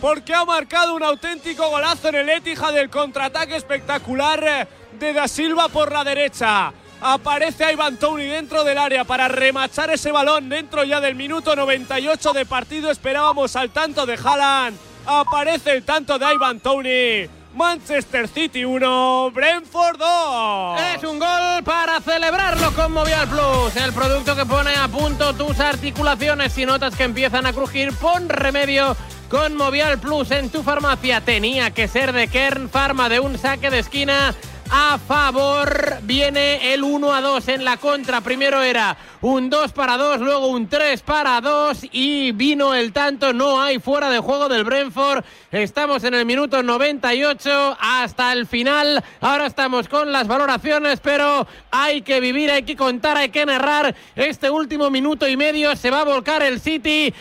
Porque ha marcado un auténtico golazo en el Etihad del contraataque espectacular de Da Silva por la derecha. Aparece Ivan Tony dentro del área para remachar ese balón dentro ya del minuto 98 de partido. Esperábamos al tanto de Haaland. Aparece el tanto de Ivan Tony. Manchester City 1, Brentford 2. Es un gol para celebrarlo con Movial Plus, el producto que pone a punto tus articulaciones y notas que empiezan a crujir. Pon remedio con Movial Plus en tu farmacia. Tenía que ser de Kern Pharma de un saque de esquina a favor. Viene el 1 a 2 en la contra. Primero era un 2 para 2, luego un 3 para 2 y vino el tanto. No hay fuera de juego del Brentford. Estamos en el minuto 98 hasta el final. Ahora estamos con las valoraciones, pero hay que vivir, hay que contar, hay que narrar. Este último minuto y medio se va a volcar el City.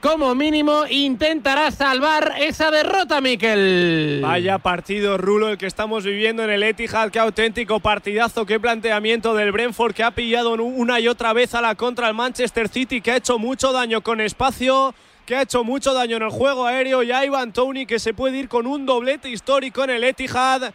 Como mínimo intentará salvar esa derrota, Miquel. Vaya partido, Rulo, el que estamos viviendo en el Etihad. Qué auténtico partidazo, qué planteamiento del Brentford que ha pillado una y otra vez a la contra el Manchester City, que ha hecho mucho daño con espacio, que ha hecho mucho daño en el juego aéreo. Y Ivan Tony, que se puede ir con un doblete histórico en el Etihad,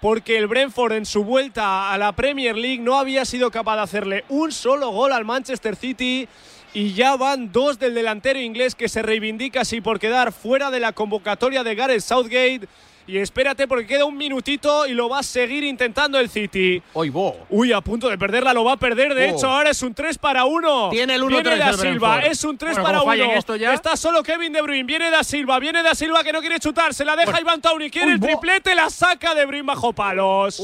porque el Brentford en su vuelta a la Premier League no había sido capaz de hacerle un solo gol al Manchester City. Y ya van dos del delantero inglés que se reivindica así por quedar fuera de la convocatoria de Gareth Southgate y espérate porque queda un minutito y lo va a seguir intentando el City. Uy, a punto de perderla, lo va a perder. De hecho, ahora es un 3 para 1. Tiene el 1 Viene Da Silva, es un 3 para 1. Está solo Kevin De Bruyne. Viene Da Silva, viene Da Silva que no quiere chutar. Se la deja Iván Tony. Quiere el triplete, la saca De Bruyne bajo palos.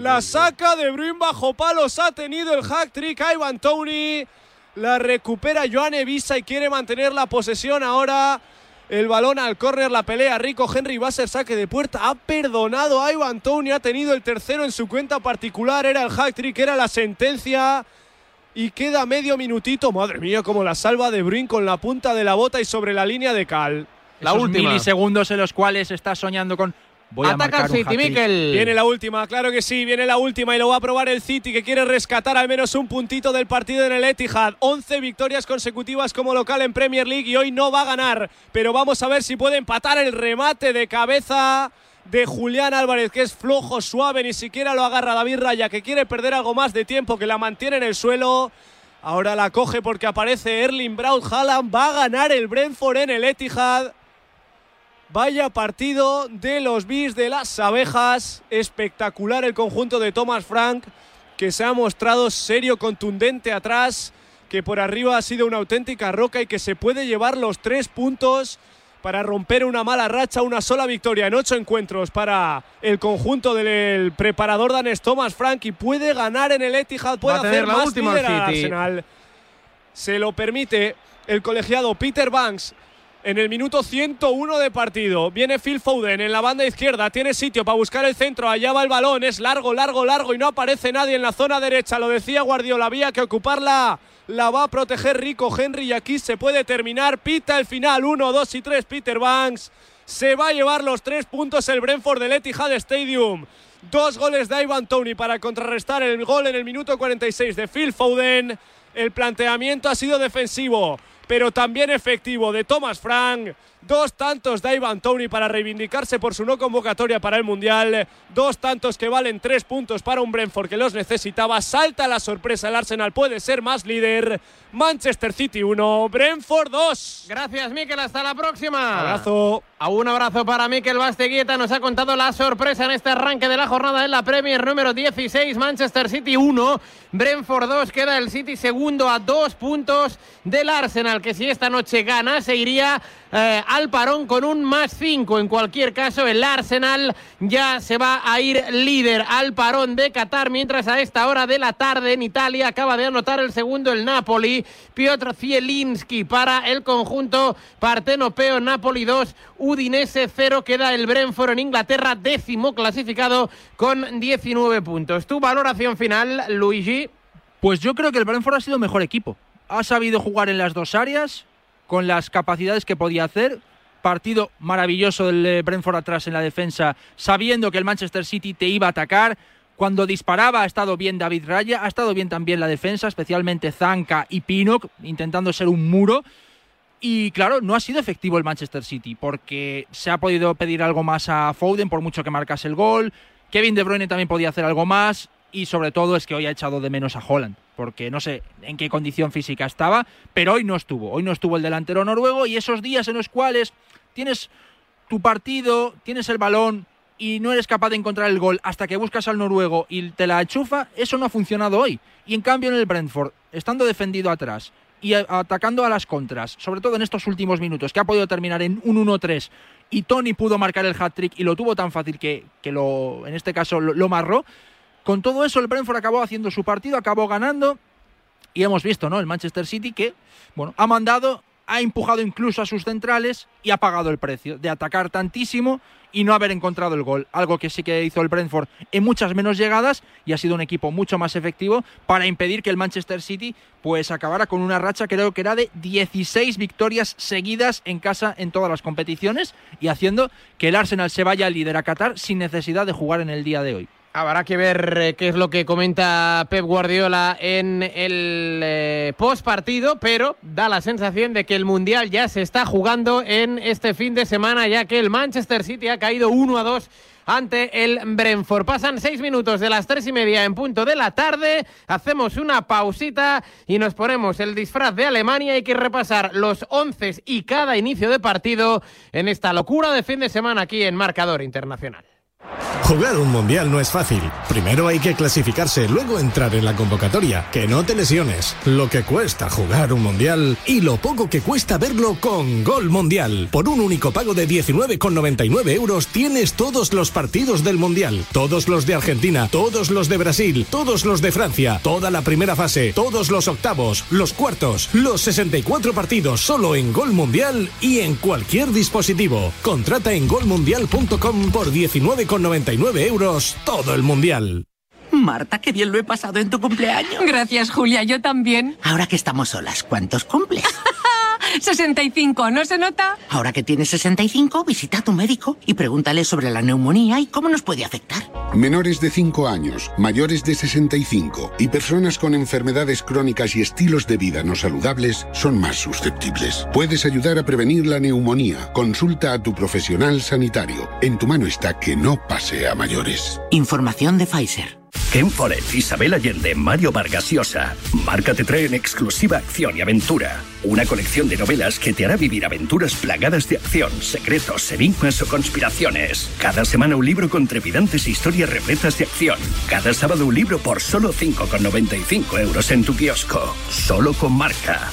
la saca De Bruyne bajo palos. Ha tenido el hack trick Iván Tony. La recupera Joan Evisa y quiere mantener la posesión ahora el balón al córner, la pelea. Rico Henry va a ser saque de puerta. Ha perdonado a Ivan Tony. Ha tenido el tercero en su cuenta particular. Era el hack trick, era la sentencia. Y queda medio minutito. Madre mía, como la salva de Brin con la punta de la bota y sobre la línea de cal. La última. milisegundos en los cuales está soñando con Ataca el City, Mikel. Viene la última, claro que sí, viene la última y lo va a probar el City que quiere rescatar al menos un puntito del partido en el Etihad. 11 victorias consecutivas como local en Premier League y hoy no va a ganar, pero vamos a ver si puede empatar el remate de cabeza de Julián Álvarez, que es flojo, suave, ni siquiera lo agarra David Raya, que quiere perder algo más de tiempo, que la mantiene en el suelo. Ahora la coge porque aparece Erling Braut Haaland. Va a ganar el Brentford en el Etihad. Vaya partido de los bis de las abejas. Espectacular el conjunto de Thomas Frank, que se ha mostrado serio, contundente atrás, que por arriba ha sido una auténtica roca y que se puede llevar los tres puntos para romper una mala racha, una sola victoria en ocho encuentros para el conjunto del preparador danés Thomas Frank y puede ganar en el Etihad, puede hacer la más última Arsenal. Se lo permite el colegiado Peter Banks en el minuto 101 de partido. Viene Phil Foden en la banda izquierda, tiene sitio para buscar el centro, allá va el balón, es largo, largo, largo y no aparece nadie en la zona derecha, lo decía Guardiola, había que ocuparla, la va a proteger Rico Henry y aquí se puede terminar, pita el final, 1, 2 y 3, Peter Banks. Se va a llevar los tres puntos el Brentford del Etihad Stadium. Dos goles de Ivan Tony para contrarrestar el gol en el minuto 46 de Phil Foden. El planteamiento ha sido defensivo pero también efectivo de Thomas Frank. Dos tantos de Ivan Tony para reivindicarse por su no convocatoria para el Mundial. Dos tantos que valen tres puntos para un Brentford que los necesitaba. Salta la sorpresa, el Arsenal puede ser más líder. Manchester City 1, Brentford 2. Gracias, Miquel. Hasta la próxima. Abrazo. A un abrazo para Miquel Basteguieta. Nos ha contado la sorpresa en este arranque de la jornada en la Premier número 16. Manchester City 1, Brentford 2. Queda el City segundo a dos puntos del Arsenal, que si esta noche gana se iría eh, al parón con un más 5. En cualquier caso, el Arsenal ya se va a ir líder al parón de Qatar, mientras a esta hora de la tarde en Italia acaba de anotar el segundo el Napoli, Piotr Zielinski para el conjunto partenopeo Napoli 2, Udinese 0, queda el Brentford en Inglaterra décimo clasificado con 19 puntos. ¿Tu valoración final, Luigi? Pues yo creo que el Brentford ha sido mejor equipo. Ha sabido jugar en las dos áreas, con las capacidades que podía hacer. Partido maravilloso del eh, Brentford atrás en la defensa, sabiendo que el Manchester City te iba a atacar. Cuando disparaba ha estado bien David Raya, ha estado bien también la defensa, especialmente Zanka y Pinnock, intentando ser un muro. Y claro, no ha sido efectivo el Manchester City, porque se ha podido pedir algo más a Foden, por mucho que marcase el gol. Kevin De Bruyne también podía hacer algo más. Y sobre todo es que hoy ha echado de menos a Holland, porque no sé en qué condición física estaba, pero hoy no estuvo. Hoy no estuvo el delantero noruego y esos días en los cuales tienes tu partido, tienes el balón, y no eres capaz de encontrar el gol hasta que buscas al noruego y te la achufa, eso no ha funcionado hoy. Y en cambio en el Brentford, estando defendido atrás y atacando a las contras, sobre todo en estos últimos minutos, que ha podido terminar en un 1-3 y Tony pudo marcar el hat-trick y lo tuvo tan fácil que, que lo, en este caso lo, lo marró, con todo eso el Brentford acabó haciendo su partido, acabó ganando y hemos visto, ¿no? El Manchester City que, bueno, ha mandado ha empujado incluso a sus centrales y ha pagado el precio de atacar tantísimo y no haber encontrado el gol. Algo que sí que hizo el Brentford en muchas menos llegadas y ha sido un equipo mucho más efectivo para impedir que el Manchester City pues acabara con una racha creo que era de 16 victorias seguidas en casa en todas las competiciones y haciendo que el Arsenal se vaya a líder a Qatar sin necesidad de jugar en el día de hoy. Habrá que ver eh, qué es lo que comenta Pep Guardiola en el eh, post partido, pero da la sensación de que el Mundial ya se está jugando en este fin de semana, ya que el Manchester City ha caído 1 a 2 ante el Brentford. Pasan seis minutos de las tres y media en punto de la tarde. Hacemos una pausita y nos ponemos el disfraz de Alemania. Hay que repasar los once y cada inicio de partido en esta locura de fin de semana aquí en Marcador Internacional. Jugar un mundial no es fácil. Primero hay que clasificarse, luego entrar en la convocatoria. Que no te lesiones. Lo que cuesta jugar un mundial y lo poco que cuesta verlo con Gol Mundial. Por un único pago de 19,99 euros tienes todos los partidos del mundial. Todos los de Argentina, todos los de Brasil, todos los de Francia, toda la primera fase, todos los octavos, los cuartos, los 64 partidos solo en Gol Mundial y en cualquier dispositivo. Contrata en golmundial.com por 19,99 euros todo el mundial. Marta, qué bien lo he pasado en tu cumpleaños. Gracias, Julia, yo también. Ahora que estamos solas, ¿cuántos cumples? 65, ¿no se nota? Ahora que tienes 65, visita a tu médico y pregúntale sobre la neumonía y cómo nos puede afectar. Menores de 5 años, mayores de 65 y personas con enfermedades crónicas y estilos de vida no saludables son más susceptibles. Puedes ayudar a prevenir la neumonía. Consulta a tu profesional sanitario. En tu mano está que no pase a mayores. Información de Pfizer. Ken Follett, Isabel Allende, Mario Vargas Llosa. Marca te trae en exclusiva acción y aventura. Una colección de novelas que te hará vivir aventuras plagadas de acción, secretos, enigmas o conspiraciones. Cada semana un libro con trepidantes historias repletas de acción. Cada sábado un libro por solo 5,95 euros en tu kiosco. Solo con marca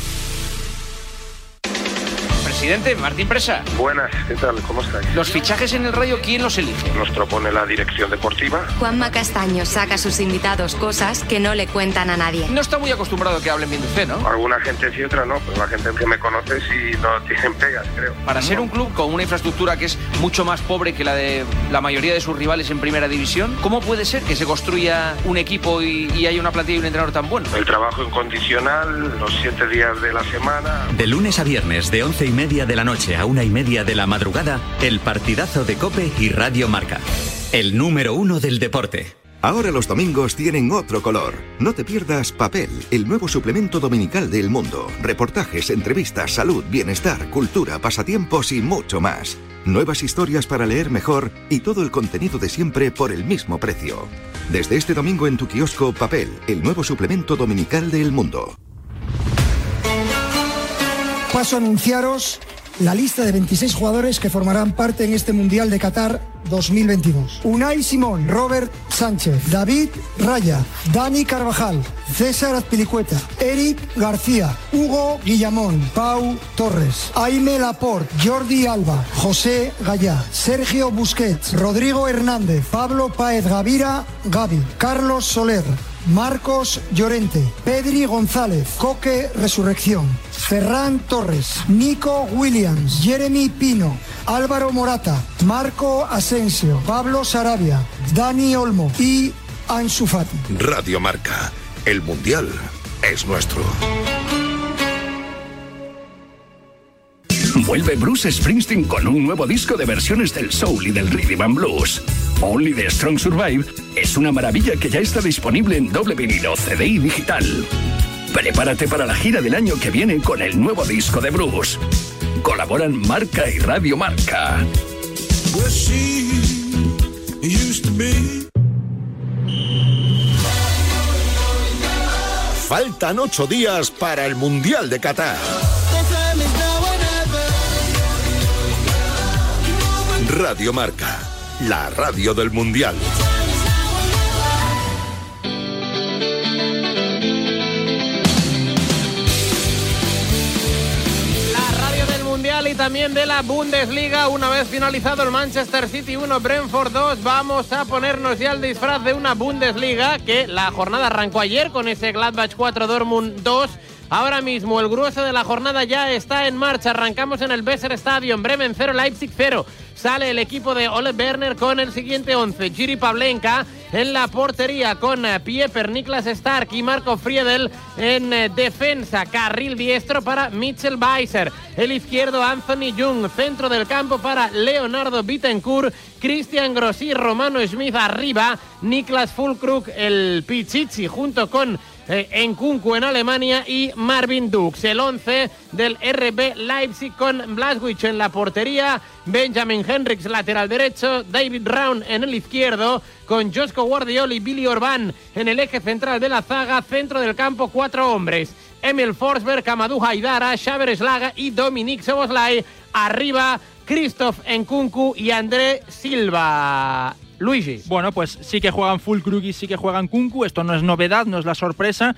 presidente, Martín Presa. Buenas, ¿qué tal? ¿Cómo estáis? Los fichajes en el Rayo, ¿quién los elige? Nos propone la dirección deportiva. Juanma Castaño saca a sus invitados cosas que no le cuentan a nadie. No está muy acostumbrado a que hablen bien de usted, ¿no? Alguna gente sí, otra no. Pero la gente que me conoce sí no tienen pegas, creo. Para ser un club con una infraestructura que es mucho más pobre que la de la mayoría de sus rivales en primera división, ¿cómo puede ser que se construya un equipo y, y haya una plantilla y un entrenador tan bueno? El trabajo incondicional, los siete días de la semana. De lunes a viernes, de once y media de la noche a una y media de la madrugada, el partidazo de Cope y Radio Marca. El número uno del deporte. Ahora los domingos tienen otro color. No te pierdas Papel, el nuevo suplemento dominical del mundo. Reportajes, entrevistas, salud, bienestar, cultura, pasatiempos y mucho más. Nuevas historias para leer mejor y todo el contenido de siempre por el mismo precio. Desde este domingo en tu kiosco Papel, el nuevo suplemento dominical del mundo. Paso a anunciaros la lista de 26 jugadores que formarán parte en este Mundial de Qatar 2022. Unai Simón, Robert Sánchez, David Raya, Dani Carvajal, César Azpilicueta, Eric García, Hugo Guillamón, Pau Torres, Aime Laporte, Jordi Alba, José Gallá, Sergio Busquets, Rodrigo Hernández, Pablo Paez Gavira, Gaby, Carlos Soler, Marcos Llorente, Pedri González, Coque Resurrección, Ferran Torres, Nico Williams, Jeremy Pino, Álvaro Morata, Marco Asensio, Pablo Sarabia, Dani Olmo y Ansu Fati. Radio Marca, el Mundial es nuestro. Vuelve Bruce Springsteen con un nuevo disco de versiones del soul y del rhythm and blues. Only the Strong Survive es una maravilla que ya está disponible en doble vinilo, CD y digital. Prepárate para la gira del año que viene con el nuevo disco de Bruce. Colaboran Marca y Radio Marca. Faltan ocho días para el Mundial de Qatar. Radio Marca, la radio del Mundial. y también de la Bundesliga. Una vez finalizado el Manchester City 1, Brentford 2, vamos a ponernos ya el disfraz de una Bundesliga que la jornada arrancó ayer con ese Gladbach 4, Dortmund 2. Ahora mismo el grueso de la jornada ya está en marcha. Arrancamos en el Besser Stadium, Bremen 0, Leipzig 0. Sale el equipo de Ole Werner con el siguiente 11. Giri Pavlenka en la portería con eh, Pieper, Niklas Stark y Marco Friedel en eh, defensa. Carril diestro para Mitchell Weiser. El izquierdo Anthony Jung. Centro del campo para Leonardo Bittencourt. Christian Grossi, Romano Smith arriba. Niklas Fulkrug, el Pichichi junto con eh, en Kunku en Alemania y Marvin Dux. El 11 del RB Leipzig con Blaswich en la portería, Benjamin Henriks lateral derecho, David Round en el izquierdo, con Josko Guardiol y Billy Orban en el eje central de la zaga, centro del campo, cuatro hombres. Emil Forsberg, Amadou Haidara, Xaver Slaga y Dominic Soboslai. Arriba, Christoph Nkunku y André Silva. Luigi. Bueno, pues sí que juegan Full Krug sí que juegan Kunku. Esto no es novedad, no es la sorpresa.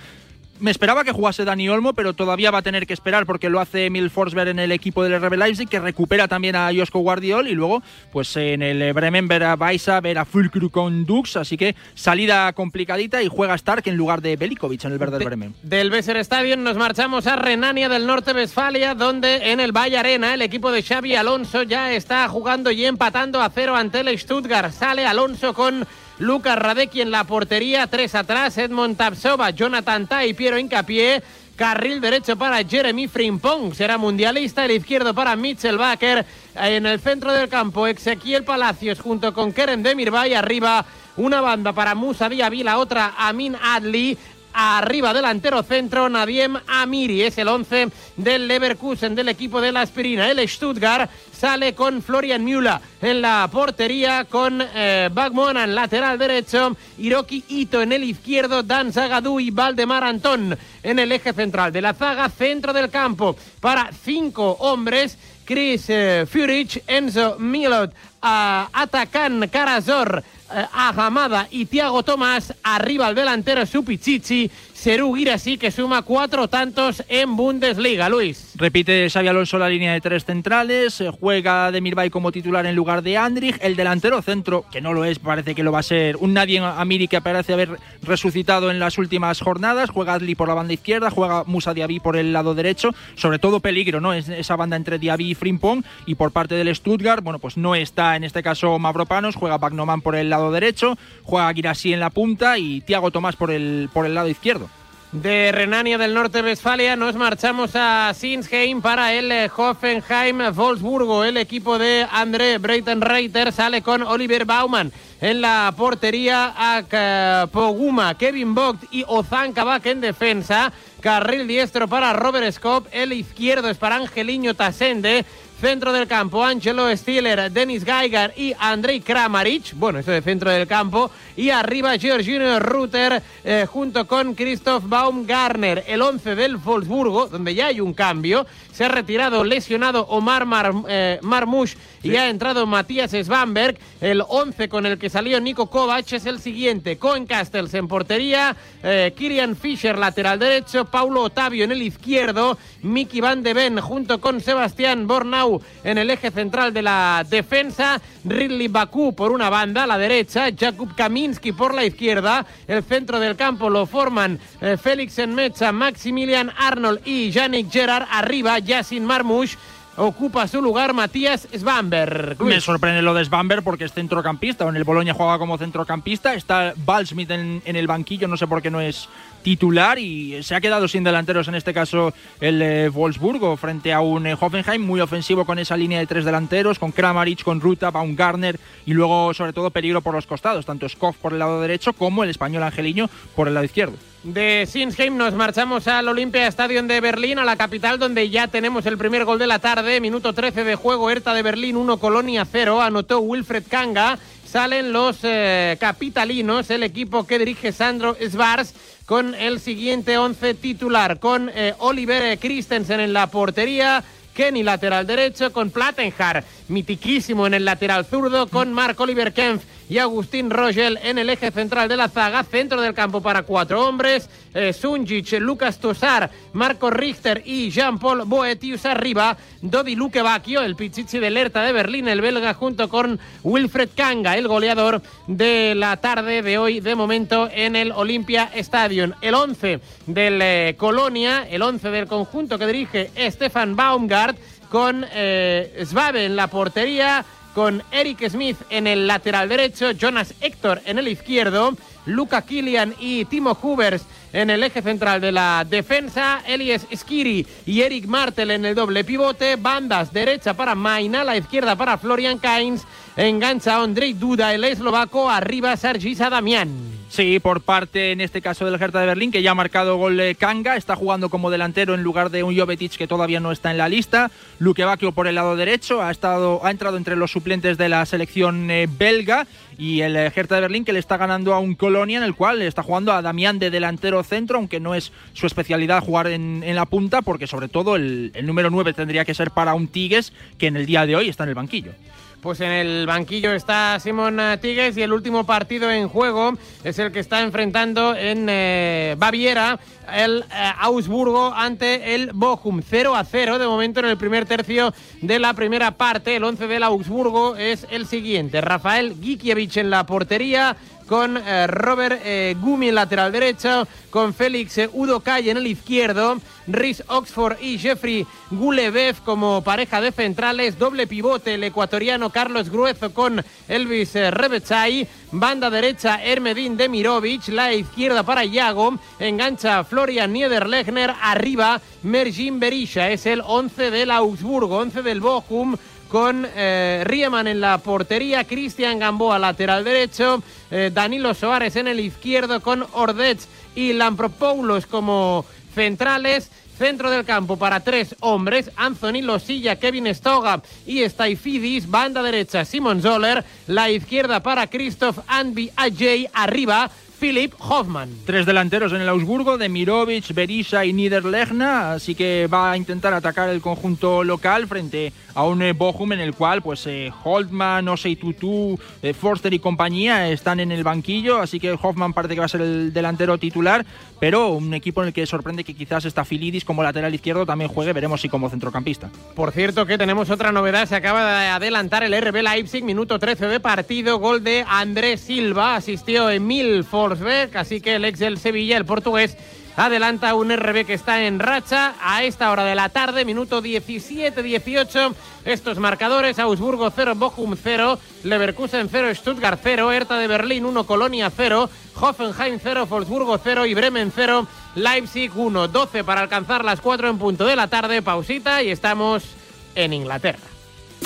Me esperaba que jugase Dani Olmo, pero todavía va a tener que esperar porque lo hace Emil Forsberg en el equipo del RB Leipzig, que recupera también a Josko Guardiol y luego, pues en el Bremen ver a Baisa, ver a Fulcru con Dux, así que salida complicadita y juega Stark en lugar de Belikovic en el verde del Bremen. Del Besser Stadium nos marchamos a Renania del Norte Westfalia, donde en el Valle Arena el equipo de Xavi Alonso ya está jugando y empatando a cero ante el Stuttgart. Sale Alonso con Lucas Radecki en la portería, tres atrás, Edmond Tapsova, Jonathan Tai, Piero Incapié. Carril derecho para Jeremy Frimpong, será mundialista. El izquierdo para Mitchell Baker. En el centro del campo, Ezequiel Palacios junto con Kerem Demirbay. Arriba, una banda para Musa Diaby, otra Amin Adli. Arriba delantero centro, Nadiem Amiri es el 11 del Leverkusen del equipo de la aspirina. El Stuttgart sale con Florian Müller en la portería, con eh, en lateral derecho, Hiroki Ito en el izquierdo, Dan Zagadou y Valdemar Antón en el eje central de la zaga, centro del campo para cinco hombres. Chris eh, Furich, Enzo Milot, uh, Atacan Karazor, eh, Ahamada y Tiago Tomás. Arriba el delantero Supichichi. Serú Girassi que suma cuatro tantos en Bundesliga, Luis. Repite Xavi Alonso la línea de tres centrales, eh, juega de Mirbay como titular en lugar de Andrich, el delantero centro, que no lo es, parece que lo va a ser un nadie Amiri que parece haber resucitado en las últimas jornadas, juega Adli por la banda izquierda, juega Musa Diaby por el lado derecho, sobre todo peligro, ¿no? Es esa banda entre Diaby y Frimpong y por parte del Stuttgart, bueno, pues no está en este caso Mavropanos, juega Bagnoman por el lado derecho, juega Girassi en la punta y Tiago Tomás por el, por el lado izquierdo de Renania del Norte Westfalia nos marchamos a Sinsheim para el eh, Hoffenheim Wolfsburgo. El equipo de André Breitenreiter sale con Oliver Baumann en la portería a Poguma, Kevin Vogt y Ozan Kabak en defensa. Carril diestro para Robert Skop, el izquierdo es para Angeliño Tasende. Centro del campo, Angelo Stiller, Dennis Geiger y Andrei Kramaric. Bueno, eso de centro del campo. Y arriba Georgino Rutter eh, junto con Christoph Baumgartner. El 11 del Wolfsburgo, donde ya hay un cambio. Se ha retirado lesionado Omar Mar, eh, y ha entrado Matías Svanberg. El 11 con el que salió Nico Kovac es el siguiente. Cohen Castells en portería. Eh, Kirian Fischer lateral derecho. Paulo Otavio en el izquierdo. Miki Van de Ven junto con Sebastián Bornau en el eje central de la defensa, Ridley Bakú por una banda, a la derecha, Jakub Kaminski por la izquierda, el centro del campo lo forman eh, Félix Enmecha, Maximilian Arnold y Yannick Gerard, arriba Yasin Marmouche, ocupa su lugar Matías Svamberg. Me sorprende lo de Svamberg porque es centrocampista, o en el Boloña juega como centrocampista, está Balsmith en el banquillo, no sé por qué no es titular y se ha quedado sin delanteros, en este caso el eh, Wolfsburgo, frente a un eh, Hoffenheim muy ofensivo con esa línea de tres delanteros, con Kramaric, con Ruta, Baumgartner y luego sobre todo peligro por los costados, tanto Skoff por el lado derecho como el español Angeliño por el lado izquierdo. De Sinsheim nos marchamos al Olympia Stadium de Berlín, a la capital, donde ya tenemos el primer gol de la tarde. Minuto 13 de juego, Hertha de Berlín 1, Colonia 0. Anotó Wilfred Kanga. Salen los eh, capitalinos, el equipo que dirige Sandro Svars con el siguiente once titular, con eh, Oliver Christensen en la portería, Kenny lateral derecho, con Plattenhar, mitiquísimo en el lateral zurdo, con Mark Oliver Kempf y Agustín Rogel en el eje central de la zaga, centro del campo para cuatro hombres, eh, Sunjic, Lucas Tosar, Marco Richter y Jean-Paul Boetius arriba, Dodi Luquevacchio, el pichichi de alerta de Berlín, el belga, junto con Wilfred Kanga, el goleador de la tarde de hoy, de momento, en el Olympia Stadium. El 11 del eh, Colonia, el 11 del conjunto que dirige Stefan Baumgart, con eh, Svabe en la portería, con Eric Smith en el lateral derecho, Jonas Héctor en el izquierdo, Luca Killian y Timo Hubers en el eje central de la defensa, Elias Skiri y Eric Martel en el doble pivote, bandas derecha para Maina, la izquierda para Florian Kainz, engancha Andrei Duda, el eslovaco, arriba Sergis Damián. Sí, por parte en este caso del Hertha de Berlín, que ya ha marcado gol de Kanga, está jugando como delantero en lugar de un Jovetic que todavía no está en la lista. Luke Bacchio por el lado derecho, ha, estado, ha entrado entre los suplentes de la selección eh, belga y el eh, Hertha de Berlín que le está ganando a un Colonia en el cual está jugando a Damián de delantero centro, aunque no es su especialidad jugar en, la punta, porque sobre todo el, el número 9 tendría que ser para un Tigues que en el día de hoy está en el banquillo. Pues en el banquillo está Simón Tigues y el último partido en juego es el que está enfrentando en eh, Baviera el eh, Augsburgo ante el Bochum. 0 a 0 de momento en el primer tercio de la primera parte. El 11 del Augsburgo es el siguiente. Rafael Gikiewicz en la portería con eh, Robert eh, Gumi en lateral derecho, con Félix eh, Udo Udokai en el izquierdo, Rhys Oxford y Jeffrey Gulebev como pareja de centrales, doble pivote el ecuatoriano Carlos Gruezo con Elvis Rebechai, banda derecha Hermedín Demirovic, la izquierda para Iago, engancha Florian Niederlechner, arriba Mergin Berisha, es el 11 del Augsburgo, 11 del Bochum, con eh, Riemann en la portería, Cristian Gamboa lateral derecho, eh, Danilo Soares en el izquierdo con Ordets y Lampropoulos como centrales. Centro del campo para tres hombres, Anthony Losilla, Kevin Stoga y Staifidis, banda derecha Simon Zoller, la izquierda para Christoph Anby Ajay, arriba Philip Hoffman. Tres delanteros en el Augsburgo, de Mirovic, Berisha y Niederlechner, así que va a intentar atacar el conjunto local frente a un eh, Bochum en el cual pues eh, Holtman, Osei Tutu, eh, Forster y compañía están en el banquillo, así que Hoffman parece que va a ser el delantero titular, pero un equipo en el que sorprende que quizás está Filidis como lateral izquierdo también juegue, veremos si como centrocampista. Por cierto que tenemos otra novedad, se acaba de adelantar el RB Leipzig, minuto 13 de partido, gol de Andrés Silva, asistió Emil Forsberg, así que el ex del Sevilla, el portugués, adelanta un RB que está en racha a esta hora de la tarde, minuto 17-18. Estos marcadores, Augsburgo 0, Bochum 0, Leverkusen 0, Stuttgart 0, Hertha de Berlín 1, Colonia 0, Hoffenheim 0, Wolfsburgo 0 y Bremen 0, Leipzig 1, 12 para alcanzar las 4 en punto de la tarde, pausita y estamos en Inglaterra.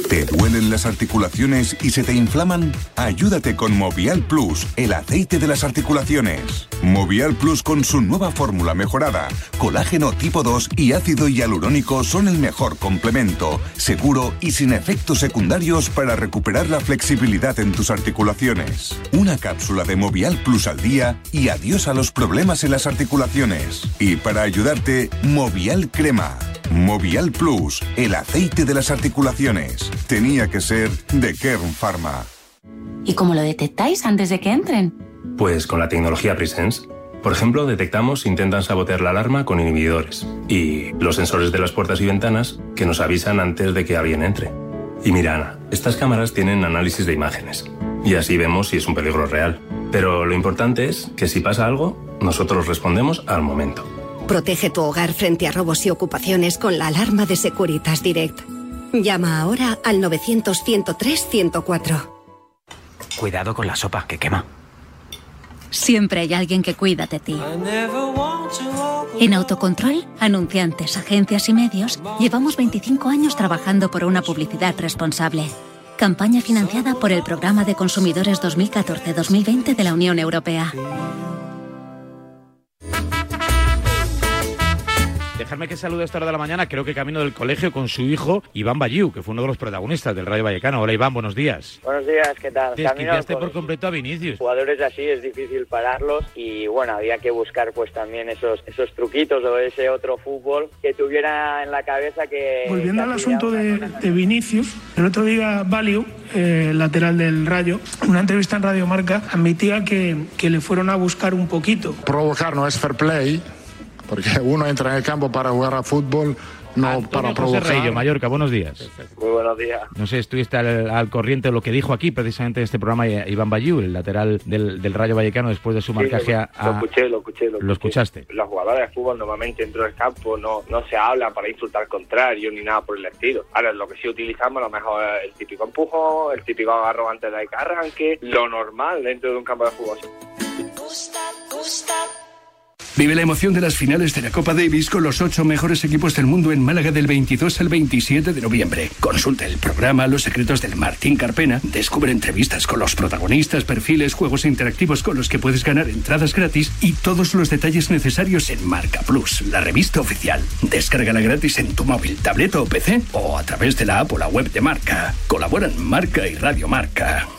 ¿Te duelen las articulaciones y se te inflaman? Ayúdate con Movial Plus, el aceite de las articulaciones. Movial Plus con su nueva fórmula mejorada, colágeno tipo 2 y ácido hialurónico son el mejor complemento, seguro y sin efectos secundarios para recuperar la flexibilidad en tus articulaciones. Una cápsula de Movial Plus al día y adiós a los problemas en las articulaciones. Y para ayudarte, Movial Crema. Movial Plus, el aceite de las articulaciones. Tenía que ser de Kern Pharma. ¿Y cómo lo detectáis antes de que entren? Pues con la tecnología Presence. Por ejemplo, detectamos si intentan sabotear la alarma con inhibidores y los sensores de las puertas y ventanas que nos avisan antes de que alguien entre. Y mira, Ana, estas cámaras tienen análisis de imágenes y así vemos si es un peligro real. Pero lo importante es que si pasa algo, nosotros respondemos al momento. Protege tu hogar frente a robos y ocupaciones con la alarma de Securitas Direct. Llama ahora al 900-103-104. Cuidado con la sopa, que quema. Siempre hay alguien que cuida de ti. En Autocontrol, anunciantes, agencias y medios, llevamos 25 años trabajando por una publicidad responsable. Campaña financiada por el Programa de Consumidores 2014-2020 de la Unión Europea. Dejarme que salude a esta hora de la mañana, creo que camino del colegio con su hijo Iván Bayú, que fue uno de los protagonistas del Rayo Vallecano. Hola Iván, buenos días. Buenos días, ¿qué tal? Desquiciaste por completo a Vinicius. Jugadores así es difícil pararlos y bueno, había que buscar pues también esos, esos truquitos o ese otro fútbol que tuviera en la cabeza que... Volviendo al asunto de, de, Vinicius, el otro día Value, eh, lateral del Rayo, en una entrevista en Radio Marca, admitía que, que le fueron a buscar un poquito. Provocar no es fair play porque uno entra en el campo para jugar a fútbol, no Antonio para José provocar. Reillo, Mallorca, buenos días. Muy buenos días. No sé, estuviste al, al corriente de lo que dijo aquí precisamente en este programa eh, Iván Bayú, el lateral del, del Rayo Vallecano, después de su marcaje a, Lo escuché, lo escuché. Lo, ¿Lo escuchaste? Los jugadores de fútbol normalmente dentro del campo no, no se hablan para insultar al contrario ni nada por el estilo. Ahora, lo que sí utilizamos a lo mejor es el típico empujo, el típico agarro antes de que arranque, lo normal dentro de un campo de fútbol. Vive la emoción de las finales de la Copa Davis con los ocho mejores equipos del mundo en Málaga del 22 al 27 de noviembre. Consulta el programa Los secretos del Martín Carpena, descubre entrevistas con los protagonistas, perfiles, juegos interactivos con los que puedes ganar entradas gratis y todos los detalles necesarios en Marca Plus, la revista oficial. Descárgala gratis en tu móvil, tableta o PC o a través de la app o la web de Marca. Colaboran Marca y Radio Marca.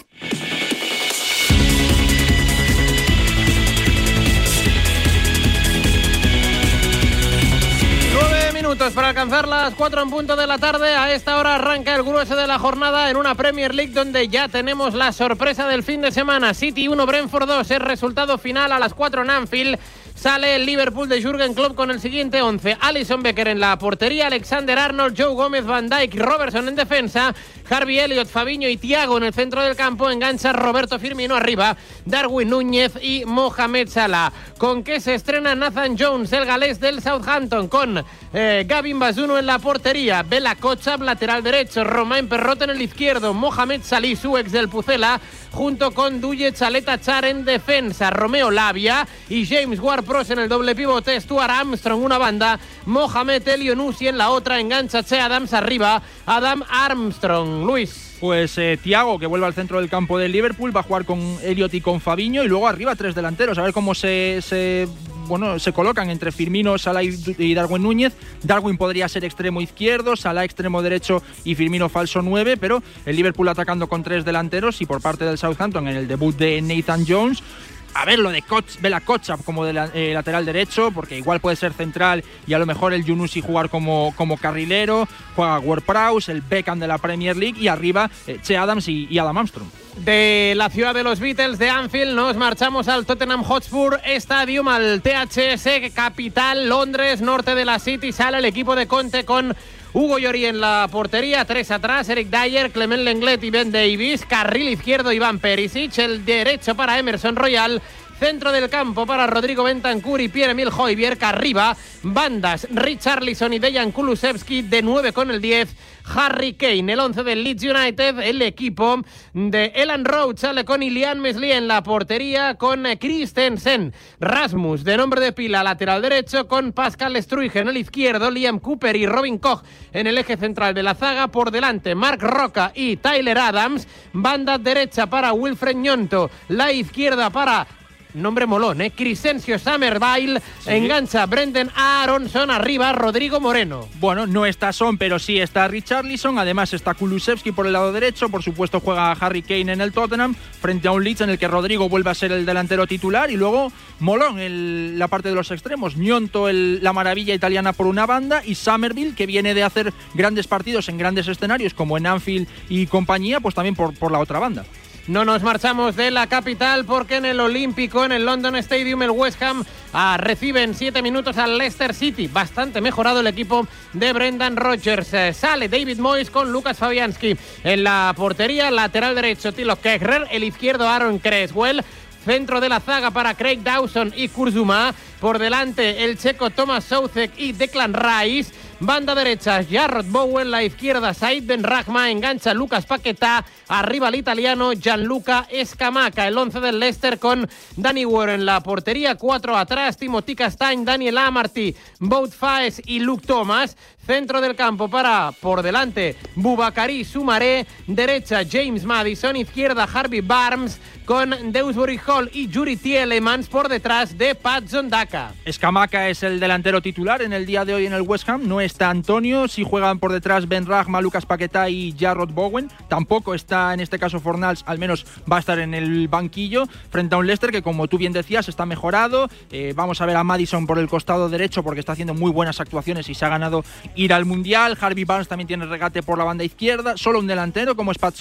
Minutos para alcanzar las cuatro en punto de la tarde. A esta hora arranca el grueso de la jornada en una Premier League donde ya tenemos la sorpresa del fin de semana. City 1, Brentford 2 es resultado final a las 4 en Anfield. Sale el Liverpool de Jürgen Klopp con el siguiente 11. Alison Becker en la portería, Alexander Arnold, Joe Gómez, Van Dijk, Robertson en defensa, Harvey Elliott, Fabiño y Thiago en el centro del campo. Engancha Roberto Firmino arriba, Darwin Núñez y Mohamed Salah. ¿Con qué se estrena Nathan Jones, el galés del Southampton? Con eh, Gavin Bazuno en la portería, Bela Kochab, lateral derecho, Romain Perrot en el izquierdo, Mohamed Salih, su ex del Pucela, junto con Duye Chaleta Char en defensa, Romeo Labia y James Ward-Prowse en el doble pivote, Stuart Armstrong una banda, Mohamed Elionusi en la otra, engancha Che Adams arriba, Adam Armstrong. Luis. Pues eh, Tiago, que vuelve al centro del campo del Liverpool, va a jugar con Elliot y con Fabiño y luego arriba tres delanteros, a ver cómo se, bueno, se colocan entre Firmino, Salah y y Darwin Núñez. Darwin podría ser extremo izquierdo, Salah extremo derecho y Firmino falso 9, pero el Liverpool atacando con tres delanteros y por parte del Southampton en el debut de Nathan Jones. A ver lo de Kochap como de la- eh, lateral derecho, porque igual puede ser central y a lo mejor el Yunusi jugar como, como carrilero. Juega Ward-Prowse, el Beckham de la Premier League y arriba eh, Che Adams y, y Adam Armstrong. De la ciudad de los Beatles de Anfield nos marchamos al Tottenham Hotspur Stadium, al THS, capital, Londres, norte de la City. Sale el equipo de Conte con Hugo Llori en la portería, tres atrás, Eric Dyer, Clement Lenglet y Ben Davis, carril izquierdo Iván Perisic, el derecho para Emerson Royal, centro del campo para Rodrigo Bentancur y Pierre-Emil Hoiberg, arriba, bandas Richarlison y Dejan Kulusevski, de 9 con el 10, Harry Kane, el 11 del Leeds United, el equipo de Elan Roach sale con Ilian Mesli en la portería, con eh, Christensen, Rasmus de nombre de pila lateral derecho, con Pascal Struige en el izquierdo, Liam Cooper y Robin Koch en el eje central de la zaga, por delante Mark Roca y Tyler Adams, banda derecha para Wilfred Ñonto, la izquierda para Nombre molón, ¿eh? Crescencio Summerville engancha Brendan Aronson arriba, Rodrigo Moreno. Bueno, no está Son, pero sí está Richarlison. Además está Kulusevski por el lado derecho. Por supuesto juega Harry Kane en el Tottenham frente a un Leeds en el que Rodrigo vuelve a ser el delantero titular. Y luego Molón en la parte de los extremos. Ñonto, el- la maravilla italiana por una banda. Y Somerville, que viene de hacer grandes partidos en grandes escenarios como en Anfield y compañía, pues también por, por la otra banda. No nos marchamos de la capital porque en el Olímpico, en el London Stadium, el West Ham ah, recibe en siete minutos al Leicester City. Bastante mejorado el equipo de Brendan Rodgers. Eh, sale David Moyes con Lucas Fabianski. En la portería, lateral derecho Tilo Kehrer, el izquierdo Aaron Creswell. Centro de la zaga para Craig Dawson y Kurzuma. Por delante el checo Thomas Soucek y Declan Rice. Banda derecha, Jarrod Bowen. La izquierda, Said Ben Rahma. Engancha Lucas Paquetá. Arriba el italiano, Gianluca Escamaca. El 11 del Leicester con Danny Ward en la portería. Cuatro atrás, Timothy Castañ, Daniel Amarty, Bout Faes y Luke Thomas. Centro del campo para por delante Bubacari Sumaré, derecha James Madison, izquierda Harvey Barnes con Dewsbury Hall y Yuri Tielemans por detrás de Pat Zondaka. Escamaca es el delantero titular en el día de hoy en el West Ham, no está Antonio, si juegan por detrás Ben Ragma, Lucas Paquetá y Jarrod Bowen, tampoco está en este caso Fornals, al menos va a estar en el banquillo frente a un Leicester que como tú bien decías está mejorado, eh, vamos a ver a Madison por el costado derecho porque está haciendo muy buenas actuaciones y se ha ganado ir al Mundial. Harvey Barnes también tiene regate por la banda izquierda. Solo un delantero como es Pat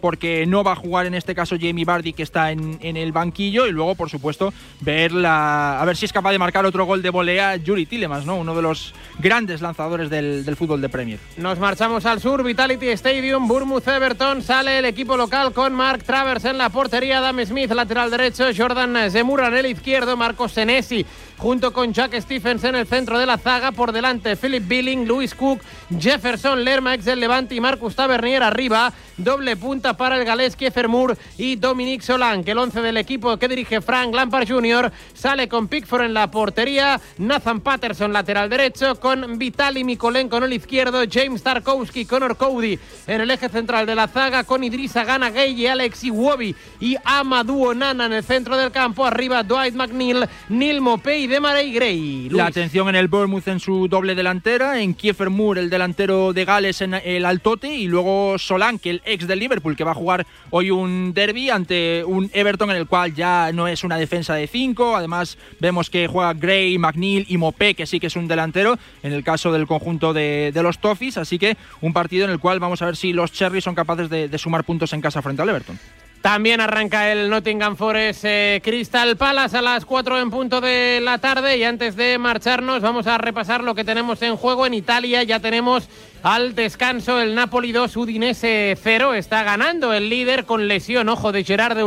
porque no va a jugar en este caso Jamie Bardi que está en, el banquillo. Y luego, por supuesto, ver la, a ver si es capaz de marcar otro gol de volea Yuri Tillemans, ¿no? uno de los grandes lanzadores del, del fútbol de Premier. Nos marchamos al sur, Vitality Stadium, Bournemouth Everton. Sale el equipo local con Mark Travers en la portería, Adam Smith lateral derecho, Jordan Zemura en el izquierdo, Marcos Senesi junto con Jack Stephens en el centro de la zaga. Por delante, Philip Billing, Luis Cook, Jefferson Lerma, ex del Levante y Marcus Tavernier arriba. Doble punta para el galés Kiefer Moore y Dominique Solan, que el once del equipo que dirige Frank Lampard Jr. sale con Pickford en la portería, Nathan Patterson lateral derecho, con Vitali Mikolenko en el izquierdo, James Tarkowski, Connor Cody en el eje central de la zaga, con Idrissa Gana Gay, Alex Iwobi y Amadou Onana en el centro del campo. Arriba Dwight McNeil, Neil Mopey de Marey Gray. La atención en el Bournemouth en su doble delantera, en Kiefer Moore, el delantero de Gales en el altote, y luego Solanke, el ex del Liverpool, que va a jugar hoy un derby ante un Everton en el cual ya no es una defensa de cinco. Además, vemos que juega Gray, McNeil y Mopé, que sí que es un delantero, en el caso del conjunto de, los Toffees. Así que un partido en el cual vamos a ver si los Cherry son capaces de sumar puntos en casa frente al Everton. También arranca el Nottingham Forest eh, Crystal Palace a las 4 en punto de la tarde y antes de marcharnos vamos a repasar lo que tenemos en juego en Italia. Ya tenemos al descanso el Napoli 2 Udinese 0. Está ganando el líder con lesión, ojo, de Gerard de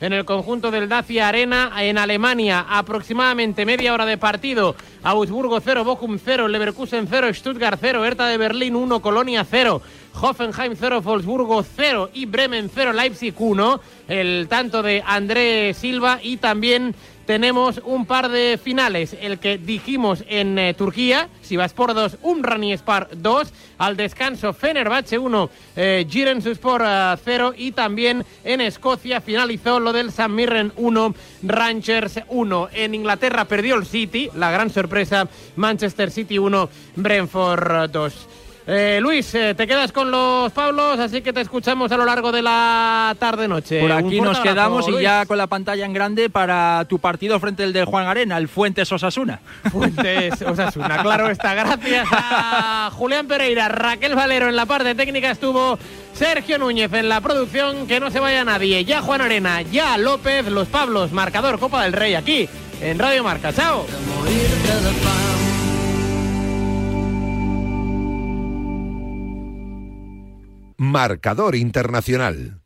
en el conjunto del Dacia Arena en Alemania. Aproximadamente media hora de partido. Augsburgo 0, Bochum 0, Leverkusen 0, Stuttgart 0, Hertha de Berlín 1, Colonia 0. Hoffenheim 0, Wolfsburgo 0 y Bremen 0, Leipzig 1. El tanto de André Silva y también tenemos un par de finales. El que dijimos en eh, Turquía, por 2, Umrani Spar 2. Al descanso, Fenerbahce 1, eh, Girensuspor 0. Y también en Escocia finalizó lo del San Mirren 1, Ranchers 1. En Inglaterra perdió el City, la gran sorpresa, Manchester City 1, Brentford 2. Eh, Luis, eh, te quedas con los Pablos, así que te escuchamos a lo largo de la tarde-noche. Por aquí nos quedamos y ya con la pantalla en grande para tu partido frente al de Juan Arena, el Fuentes Osasuna. Fuentes Osasuna, claro está. Gracias a Julián Pereira, Raquel Valero en la parte técnica estuvo Sergio Núñez en la producción, que no se vaya nadie. Ya Juan Arena, ya López, los Pablos, marcador Copa del Rey aquí en Radio Marca. Chao. Marcador Internacional.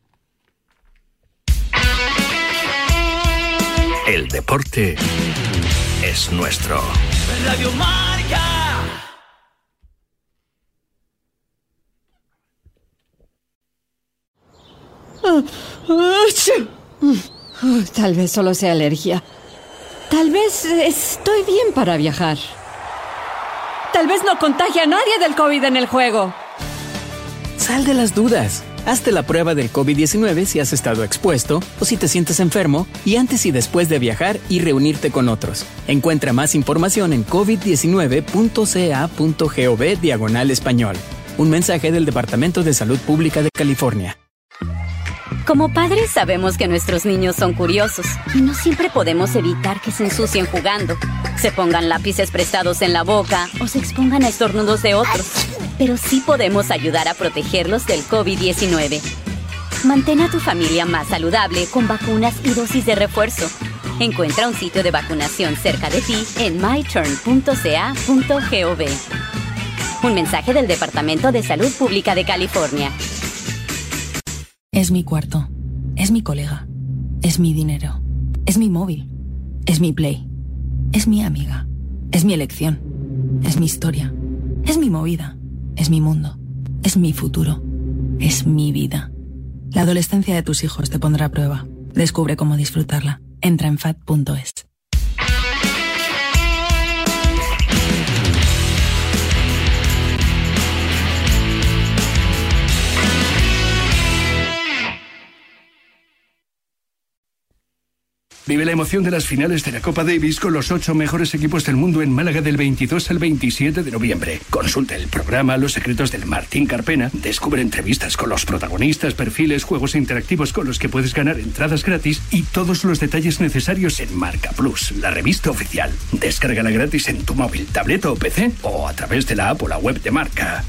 El deporte es nuestro. Radio Marca. Tal vez solo sea alergia. Tal vez estoy bien para viajar. Tal vez no contagie a nadie del COVID en el juego. Sal de las dudas. Hazte la prueba del COVID-19 si has estado expuesto o si te sientes enfermo y antes y después de viajar y reunirte con otros. Encuentra más información en covid19.ca.gov diagonal español. Un mensaje del Departamento de Salud Pública de California. Como padres sabemos que nuestros niños son curiosos y no siempre podemos evitar que se ensucien jugando, se pongan lápices prestados en la boca o se expongan a estornudos de otros. Pero sí podemos ayudar a protegerlos del COVID-19. Mantén a tu familia más saludable con vacunas y dosis de refuerzo. Encuentra un sitio de vacunación cerca de ti en myturn.ca.gov. Un mensaje del Departamento de Salud Pública de California. Es mi cuarto. Es mi colega. Es mi dinero. Es mi móvil. Es mi play. Es mi amiga. Es mi elección. Es mi historia. Es mi movida. Es mi mundo. Es mi futuro. Es mi vida. La adolescencia de tus hijos te pondrá a prueba. Descubre cómo disfrutarla. Entra en fat.es. Vive la emoción de las finales de la Copa Davis con los ocho mejores equipos del mundo en Málaga del 22 al 27 de noviembre. Consulta el programa Los secretos del Martín Carpena, descubre entrevistas con los protagonistas, perfiles, juegos interactivos con los que puedes ganar entradas gratis y todos los detalles necesarios en Marca Plus, la revista oficial. Descárgala gratis en tu móvil, tableta o PC o a través de la app o la web de Marca.